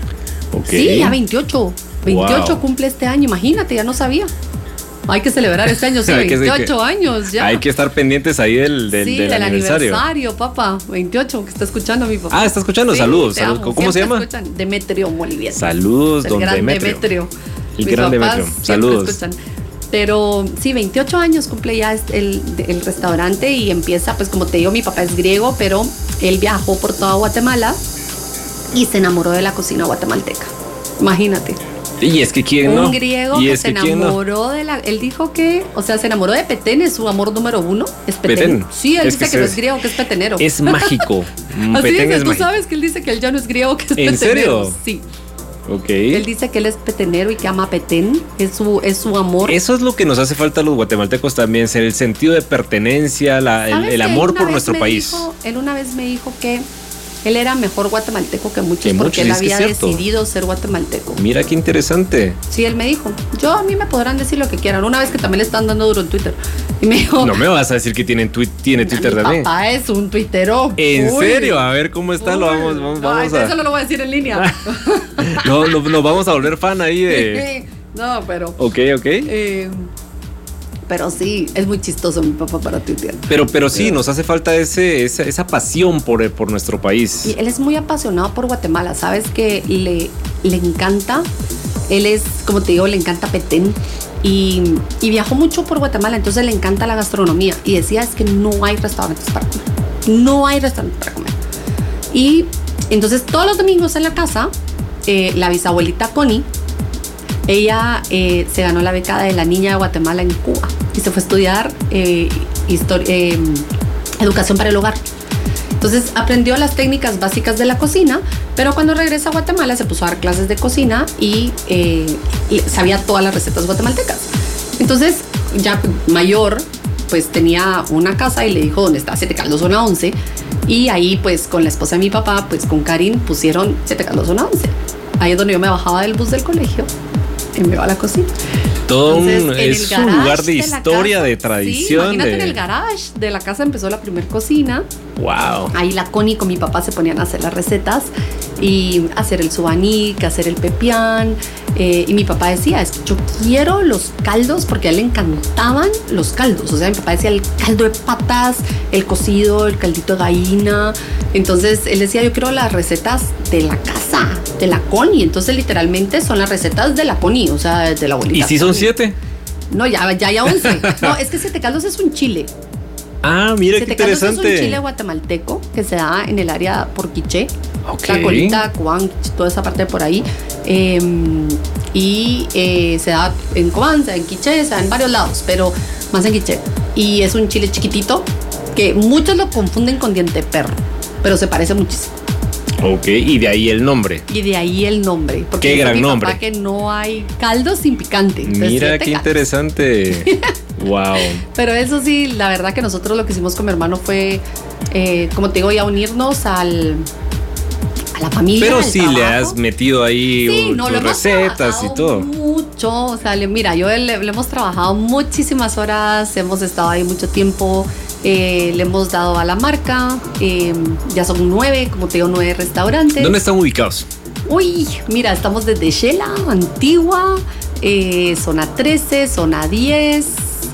Ok. Sí, ya 28. 28 Wow. cumple este año, imagínate, ya no sabía. Hay que celebrar este año, sí, Hay que- 28 años ya. Hay que estar pendientes ahí del, del, sí, del del aniversario. aniversario, papá. 28, que está escuchando mi papá. Ah, está escuchando. Saludos, saludos. ¿Cómo se llama? escuchan. Demetrio Molivier. Saludos, don Demetrio. El Mis gran Demetrio. Saludos. escuchan. Pero sí, 28 años cumple ya este- el, el restaurante y empieza, pues como te digo, mi papá es griego, pero él viajó por toda Guatemala y se enamoró de la cocina guatemalteca. Imagínate. Y es que quién no. Un griego y que es se que quién no. enamoró de la. Él dijo que, o sea, se enamoró de Petén, es su amor número uno. Es Petén. Petén. Sí, él Es dice que, no es griego, que es petenero. Es mágico. Mm, Así Petén dice, es tú mágico. sabes que él dice que él ya no es griego, que es ¿En petenero. serio? Sí. Ok. Él dice que él es petenero y que ama a Petén. Es su, es su amor. Eso es lo que nos hace falta a los guatemaltecos también, ser el sentido de pertenencia, la- el, ¿Sabes el que él amor por nuestro país. dijo- él una vez me dijo que él era mejor guatemalteco que muchos Que porque muchos, él había decidido ser guatemalteco. Mira qué interesante. Sí, él me dijo. Yo a mí me podrán decir lo que quieran. Una vez que también le están dando duro en Twitter. Y me dijo. No me vas a decir que tienen twi- tiene Twitter mi también. papá es un tuitero. ¿En serio? A ver cómo está, lo vamos, vamos, No, vamos Eso no lo voy a decir en línea. No, no, nos vamos a volver fan ahí de. no, pero. Ok, ok. eh, pero sí, es muy chistoso mi papá para tuitear. Pero, pero sí, nos hace falta ese, esa, esa pasión por, por nuestro país. Y él es muy apasionado por Guatemala, ¿sabes? Que le, le encanta. Él es, como te digo, le encanta Petén. Y, y viajó mucho por Guatemala, entonces le encanta la gastronomía. Y decía, es que no hay restaurantes para comer. No hay restaurantes para comer. Y entonces todos los domingos en la casa, eh, la bisabuelita Connie, ella eh, se ganó la beca de la niña de Guatemala en Cuba y se fue a estudiar eh, eh, educación para el hogar. Entonces aprendió las técnicas básicas de la cocina, pero cuando regresa a Guatemala se puso a dar clases de cocina y, eh, y sabía todas las recetas guatemaltecas. Entonces, ya mayor, pues tenía una casa y le dijo dónde está Siete Caldos zona 11 y ahí pues con la esposa de mi papá, pues con Karin pusieron Siete Caldos zona 11. Ahí es donde yo me bajaba del bus del colegio y me iba a la cocina. Todo un, es un lugar de, historia, de tradición. imagínate de... en el garage de la casa empezó la primer cocina. Wow. Ahí la Connie con mi papá se ponían a hacer las recetas y hacer el subanic, hacer el pepián. Eh, y mi papá decía, es que yo quiero los caldos porque a él le encantaban los caldos. O sea, mi papá decía el caldo de patas, el cocido, el caldito de gallina. Entonces él decía, yo quiero las recetas de la casa, de la Connie. Entonces literalmente son las recetas de la Connie, o sea, de la abuelita. ¿Y si son siete? No, ya, ya hay once. No, es que siete caldos es un chile. Ah, mira qué interesante. Es un chile guatemalteco que se da en el área por Quiché. Okay. La colita, Cobán, toda esa parte por ahí. Eh, y eh, se da en Cobán, se da en Quiché, se da en varios lados, pero más en Quiché. Y es un chile chiquitito que muchos lo confunden con diente de perro, pero se parece muchísimo. Ok, y de ahí el nombre. Y de ahí el nombre. Porque Qué gran mi nombre. Papá que no hay caldo sin picante. Entonces, Mira qué caldos. interesante. wow. Pero eso sí, la verdad que nosotros lo que hicimos con mi hermano fue, eh, como te digo, ya unirnos al, a la familia. Pero sí le has metido ahí Sí, uh, no, tus recetas y todo. Mucho, o sea, le- mira, yo le, le hemos trabajado muchísimas horas, hemos estado ahí mucho tiempo, eh, le hemos dado a la marca, eh, ya son nueve, como te digo, nueve restaurantes. ¿Dónde están ubicados? Uy, mira, estamos desde Shela, Antigua, eh, zona 13, zona 10,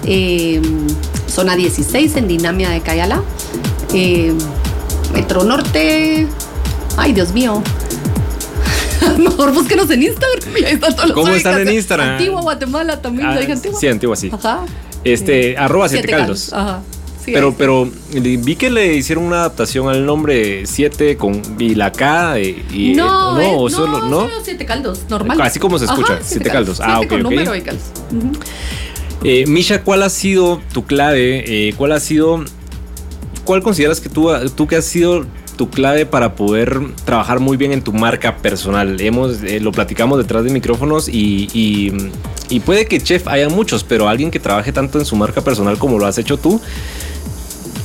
eh, zona 16 en Dinamia de Cayala, eh, Metro Norte. Ay, Dios mío. Mejor búsquenos en Instagram. ahí están todos los ¿Cómo están en. Instagram? Antigua, Guatemala también. Ah, ¿lo dije Antigua? sí, Antigua, sí. Ajá. Este, Eh, arroba siete caldos. Ajá. Sí, Pero, pero vi que le hicieron una adaptación al nombre 7 con y la K eh, y no, eh, eh, o solo no. solo siete caldos, normal. Así como se escucha, Ajá, siete caldos. Ah, Siete ok, con ok. número y caldos. Ujú. Eh, Misha, ¿cuál ha sido tu clave? Eh, ¿Cuál ha sido cuál consideras que tú tú que has sido tu clave para poder trabajar muy bien en tu marca personal? Hemos eh, lo platicamos detrás de micrófonos y, y, y puede que chef haya muchos, pero alguien que trabaje tanto en su marca personal como lo has hecho tú.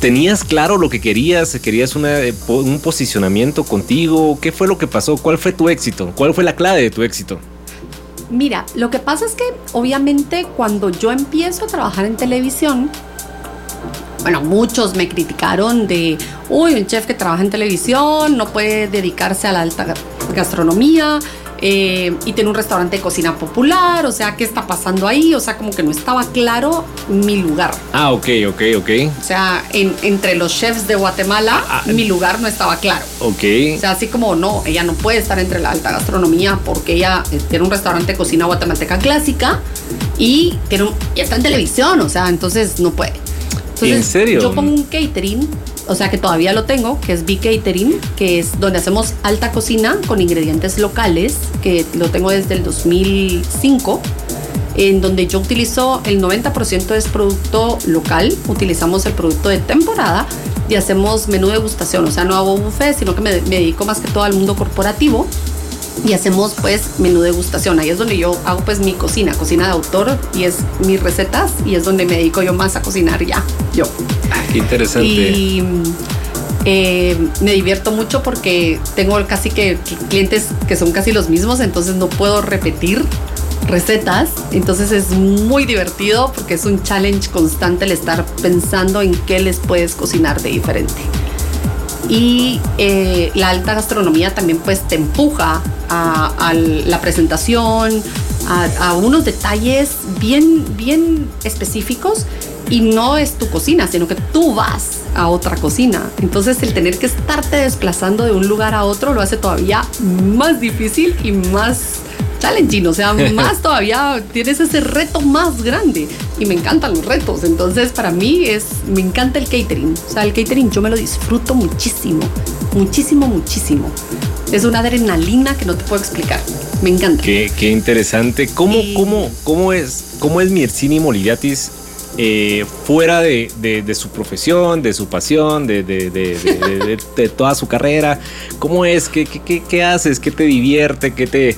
¿Tenías claro lo que querías? ¿Querías eh, un posicionamiento contigo? ¿Qué fue lo que pasó? ¿Cuál fue tu éxito? ¿Cuál fue la clave de tu éxito? Mira, lo que pasa es que obviamente cuando yo empiezo a trabajar en televisión, bueno, muchos me criticaron de, uy, un chef que trabaja en televisión no puede dedicarse a la alta ga- gastronomía eh, y tiene un restaurante de cocina popular, o sea, ¿qué está pasando ahí? O sea, como que no estaba claro mi lugar. Ah, ok, ok, ok. O sea, en- entre los chefs de Guatemala, Ah, ah. mi lugar no estaba claro. Ok. O sea, así como no, ella no puede estar entre la alta gastronomía porque ella eh, tiene un restaurante de cocina guatemalteca clásica y, tiene un- y está en televisión, o sea, entonces no puede. Entonces, ¿En serio? Yo pongo un catering, o sea que todavía lo tengo, que es B-Catering, que es donde hacemos alta cocina con ingredientes locales, que lo tengo desde el 2005 en donde yo utilizo el 90% es producto local, utilizamos el producto de temporada y hacemos menú degustación, o sea, no hago buffet, sino que me, me dedico más que todo al mundo corporativo y hacemos pues menú degustación, ahí es donde yo hago pues mi cocina, cocina de autor y es mis recetas y es donde me dedico yo más a cocinar ya, yo. Ah, qué interesante. Y eh, me divierto mucho porque tengo casi que clientes que son casi los mismos, entonces no puedo repetir recetas. Entonces es muy divertido porque es un challenge constante el estar pensando en qué les puedes cocinar de diferente. Y eh, la alta gastronomía también pues te empuja a, la presentación, a, a unos detalles bien, bien específicos y no es tu cocina, sino que tú vas a otra cocina. Entonces el tener que estarte desplazando de un lugar a otro lo hace todavía más difícil y más challenging, o sea, más todavía tienes ese reto más grande y me encantan los retos, entonces para mí es, me encanta el catering, o sea, el catering yo me lo disfruto muchísimo, muchísimo, muchísimo. Es una adrenalina que no te puedo explicar, me encanta. Qué, qué interesante. ¿Cómo, cómo, cómo es, cómo es eh, fuera de, su profesión, de su pasión, de, toda su carrera? ¿Cómo es? ¿Qué, qué, haces? ¿Qué te divierte? ¿Qué te...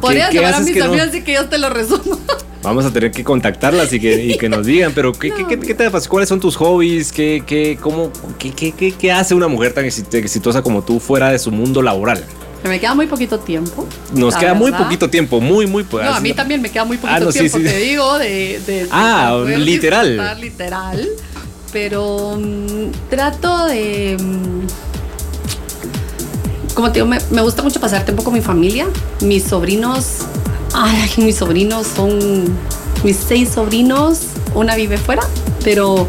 Podrías llamar a mis amigas y que yo te lo resumo. Vamos a tener que contactarlas y que, que nos digan, pero ¿qué, qué, qué, te pasa? ¿Cuáles son tus hobbies? ¿Qué, qué, cómo, qué, qué, hace una mujer tan exitosa como tú fuera de su mundo laboral? Me queda muy poquito tiempo. Nos queda muy poquito tiempo, muy, muy No, a mí también me queda muy poquito ah, tiempo, te digo, de. ah, literal. Literal. Pero mm, trato de. Mm, como te digo, me, gusta mucho pasar tiempo con mi familia. Mis sobrinos. Ay, mis sobrinos son. Mis seis sobrinos. Una vive fuera, pero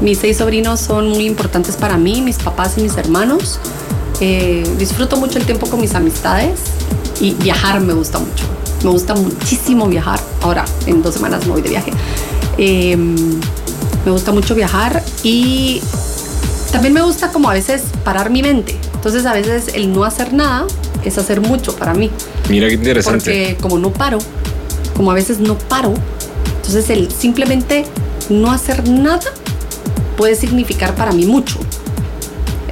mis seis sobrinos son muy importantes para mí, mis papás y mis hermanos. Eh, disfruto mucho el tiempo con mis amistades y viajar me gusta mucho. Me gusta muchísimo viajar. Ahora, en dos semanas me voy de viaje. Em, me gusta mucho viajar y también me gusta como a veces parar mi mente. Entonces a veces el no hacer nada es hacer mucho para mí. Mira qué interesante. Porque como no paro, como a veces no paro, entonces el simplemente no hacer nada puede significar para mí mucho.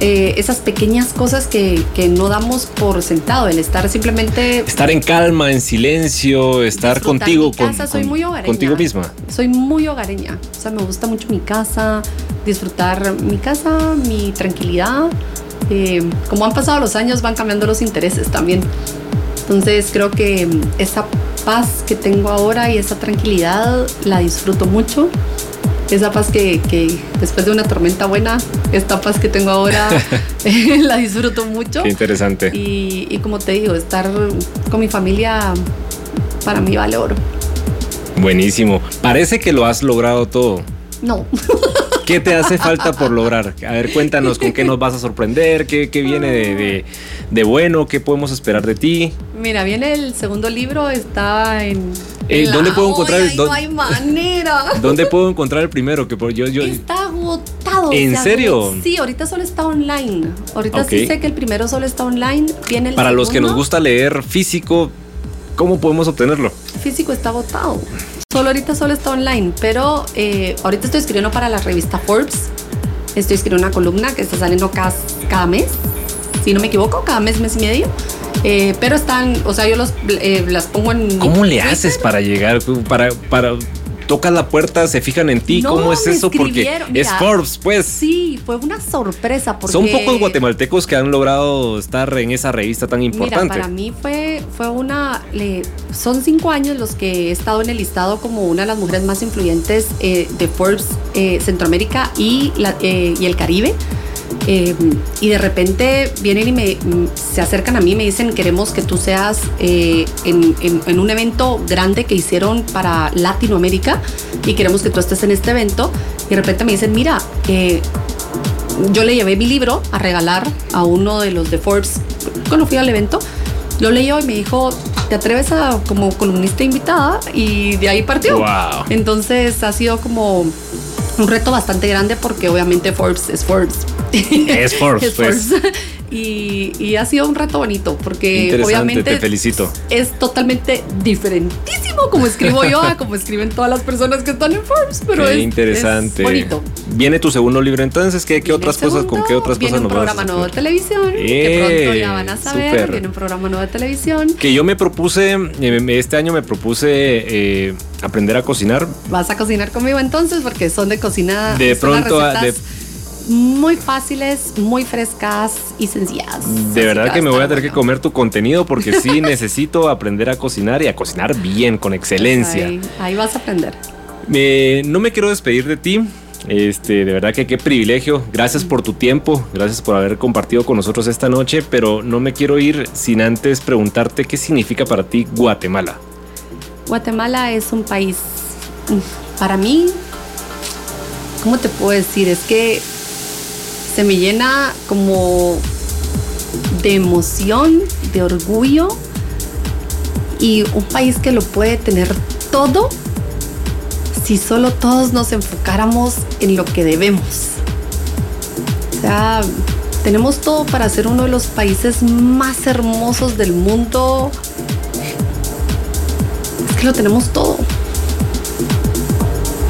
Eh, esas pequeñas cosas que, que, no damos por sentado, el estar simplemente... Estar en calma, en silencio, estar contigo. Mi casa, soy muy hogareña. Contigo misma. Soy muy hogareña. O sea, me gusta mucho mi casa, disfrutar mi casa, mi tranquilidad. Eh, como han pasado los años, van cambiando los intereses también. Entonces creo que esa paz que tengo ahora y esa tranquilidad la disfruto mucho esa paz que, después de una tormenta buena, esta paz que tengo ahora, la disfruto mucho. Qué interesante. Y, y, como te digo, estar con mi familia para mí vale oro. Buenísimo. Parece que lo has logrado todo. No. ¿Qué te hace falta por lograr? A ver, cuéntanos con qué nos vas a sorprender, qué, viene de, de, bueno, qué podemos esperar de ti. Mira, viene el segundo libro, está en... Eh, ¿Dónde puedo encontrar el No hay manera. ¿Dónde puedo encontrar el primero? Que por, yo, yo... Está agotado. ¿En serio? Sí, ahorita solo está online. Ahorita sí sé que el primero solo está online. Viene el Para los que nos gusta leer físico, ¿cómo podemos obtenerlo? Físico está agotado. Solo ahorita solo está online, pero eh, ahorita estoy escribiendo para la revista Forbes. Estoy escribiendo una columna que está saliendo cada, cada mes, si no me equivoco, cada mes, mes y medio. Eh, pero están, o sea, yo los, eh, las pongo en... ¿Cómo le haces para llegar, para, para tocas la puerta, se fijan en ti. ¿Cómo es eso? Porque es Forbes, pues. Sí, fue una sorpresa. Porque... Son pocos guatemaltecos que han logrado estar en esa revista tan importante. Mira, para mí fue, fue una. son cinco años los que he estado en el listado como una de las mujeres más influyentes eh, de Forbes eh, Centroamérica y, la, eh, y el Caribe. Eh, y de repente vienen y me, se acercan a mí y me dicen, queremos que tú seas eh, en, un evento grande que hicieron para Latinoamérica y queremos que tú estés en este evento. Y de repente me dicen, mira, eh, yo le llevé mi libro a regalar a uno de los de Forbes cuando fui al evento. Lo leyó y me dijo, ¿te atreves a como columnista invitada? Y de ahí partió. Entonces ha sido como un reto bastante grande porque obviamente Forbes es Forbes. Es Forbes, pues. Y, ha sido un reto bonito porque obviamente te felicito. Es totalmente diferentísimo como escribo yo a como escriben todas las personas que están en Forbes, pero es, interesante. bonito. Viene tu segundo libro entonces, ¿qué, qué otras cosas, con qué otras cosas nos vas un programa nuevo de televisión, que pronto ya van a saber, viene un programa nuevo de televisión. Que yo me propuse, eh, este año me propuse eh, aprender a cocinar. Vas a cocinar conmigo entonces porque son de cocina. De pronto, de, muy fáciles, muy frescas y sencillas. De verdad que, me voy a tener que comer tu contenido porque sí necesito aprender a cocinar y a cocinar bien, con excelencia. ahí, vas a aprender. no me quiero despedir de ti. Este, de verdad que qué privilegio. Gracias por tu tiempo, gracias por haber compartido con nosotros esta noche, pero no me quiero ir sin antes preguntarte qué significa para ti Guatemala. Guatemala es un país, mm, para mí, ¿cómo te puedo decir? Es que se me llena como de emoción, de orgullo y un país que lo puede tener todo si solo todos nos enfocáramos en lo que debemos. O sea, tenemos todo para ser uno de los países más hermosos del mundo. Es que lo tenemos todo.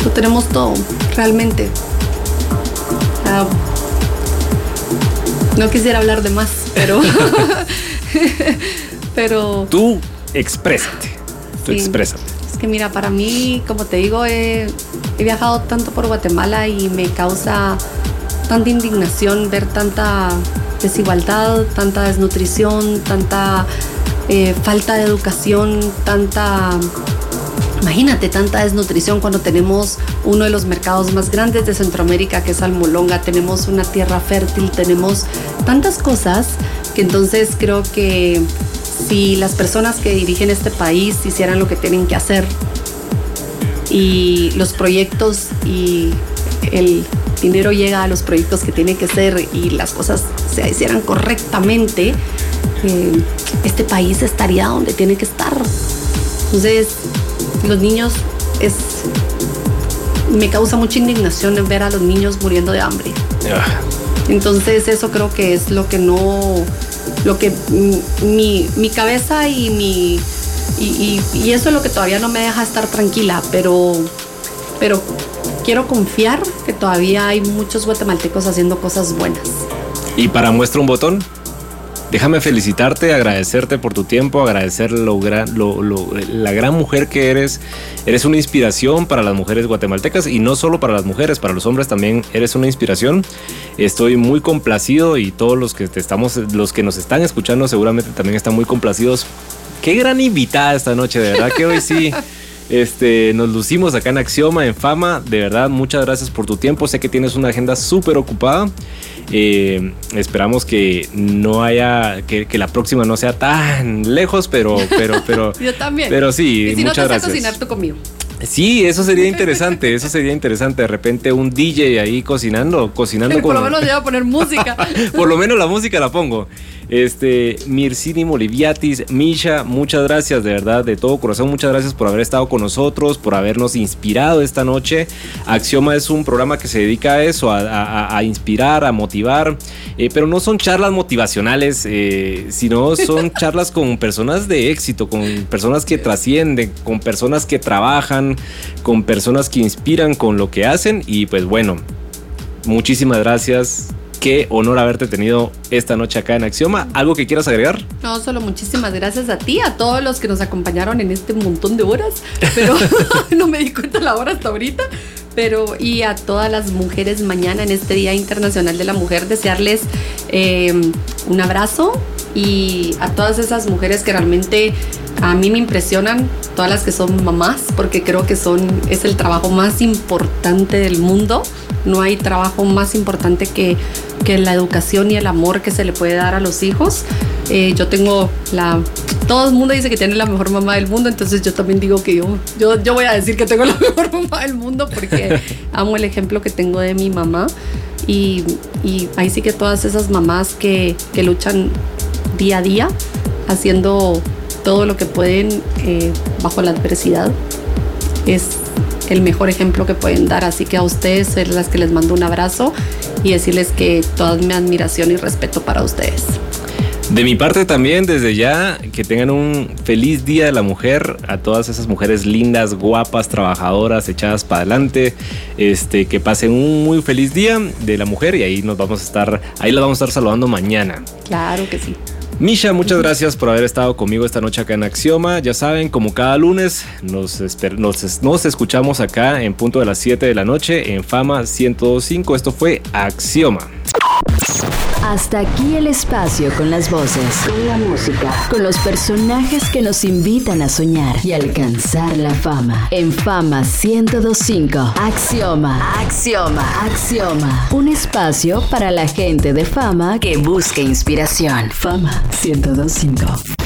lo tenemos todo, realmente. Ah, no quisiera hablar de más, pero... pero... Tú exprésate, tú exprésate. Es que mira, para mí, como te digo, he, he viajado tanto por Guatemala y me causa tanta indignación ver tanta desigualdad, tanta desnutrición, tanta eh, falta de educación, tanta... Imagínate tanta desnutrición cuando tenemos uno de los mercados más grandes de Centroamérica, que es Almolonga, tenemos una tierra fértil, tenemos tantas cosas que entonces creo que si las personas que dirigen este país hicieran lo que tienen que hacer y los proyectos y el dinero llega a los proyectos que tiene que ser y las cosas se hicieran correctamente, eh, este país estaría donde tiene que estar. Entonces, los niños es... Me causa mucha indignación ver a los niños muriendo de hambre. Ah. Entonces, eso creo que es lo que no... Lo que mi, mi cabeza y mi... Y, y, eso es lo que todavía no me deja estar tranquila, pero, pero quiero confiar que todavía hay muchos guatemaltecos haciendo cosas buenas. Y para muestra un botón, déjame felicitarte, agradecerte por tu tiempo, agradecer la gran mujer que eres. Eres una inspiración para las mujeres guatemaltecas y no solo para las mujeres, para los hombres también eres una inspiración. Estoy muy complacido y todos los que estamos, los que nos están escuchando seguramente también están muy complacidos. Qué gran invitada esta noche, de verdad que hoy sí. Este, nos lucimos acá en Axioma, en Fama. De verdad, muchas gracias por tu tiempo. Sé que tienes una agenda súper ocupada. Eh, esperamos que no haya, que, la próxima no sea tan lejos, pero, pero, pero. Yo también. Pero sí, y si muchas no te gracias. cocinar tú conmigo. Sí, eso sería interesante, eso sería interesante. De repente un DJ ahí cocinando, cocinando. Por lo menos le voy a poner música. Por lo menos la música la pongo. Este, Mircini Moliviatis, Misha, muchas gracias, de verdad, de todo corazón, muchas gracias por haber estado con nosotros, por habernos inspirado esta noche. Axioma es un programa que se dedica a eso, a, inspirar, a motivar, eh, pero no son charlas motivacionales, eh, sino son charlas con personas de éxito, con personas que trascienden, con personas que trabajan, con personas que inspiran con lo que hacen y pues bueno, muchísimas gracias qué honor haberte tenido esta noche acá en Axioma. ¿Algo que quieras agregar? No, solo muchísimas gracias a ti, a todos los que nos acompañaron en este montón de horas, pero no me di cuenta la hora hasta ahorita. Pero y a todas las mujeres mañana en este Día Internacional de la Mujer, desearles eh, un abrazo y a todas esas mujeres que realmente a mí me impresionan todas las que son mamás porque creo que son es el trabajo más importante del mundo no hay trabajo más importante que, que la educación y el amor que se le puede dar a los hijos. Eh, yo tengo la... Todo el mundo dice que tiene la mejor mamá del mundo, entonces yo también digo que yo, yo, yo voy a decir que tengo la mejor mamá del mundo porque amo el ejemplo que tengo de mi mamá. Y, y ahí sí que todas esas mamás que, que luchan día a día haciendo todo lo que pueden eh, bajo la adversidad es el mejor ejemplo que pueden dar. Así que a ustedes es las que les mando un abrazo y decirles que toda mi admiración y respeto para ustedes. De mi parte también, desde ya, que tengan un feliz Día de la Mujer a todas esas mujeres lindas, guapas, trabajadoras, echadas para adelante. Este, que pasen un muy feliz Día de la Mujer y ahí nos vamos a estar, ahí la vamos a estar saludando mañana. Claro que sí. Misha, muchas gracias por haber estado conmigo esta noche acá en Axioma. Ya saben, como cada lunes, nos, escuchamos acá en punto de las 7 de la noche en Fama 105. Esto fue Axioma. Hasta aquí el espacio con las voces, con la música, con los personajes que nos invitan a soñar y alcanzar la fama. En Fama 1025, Axioma, Axioma, Axioma. Un espacio para la gente de fama que busca inspiración. Fama 1025.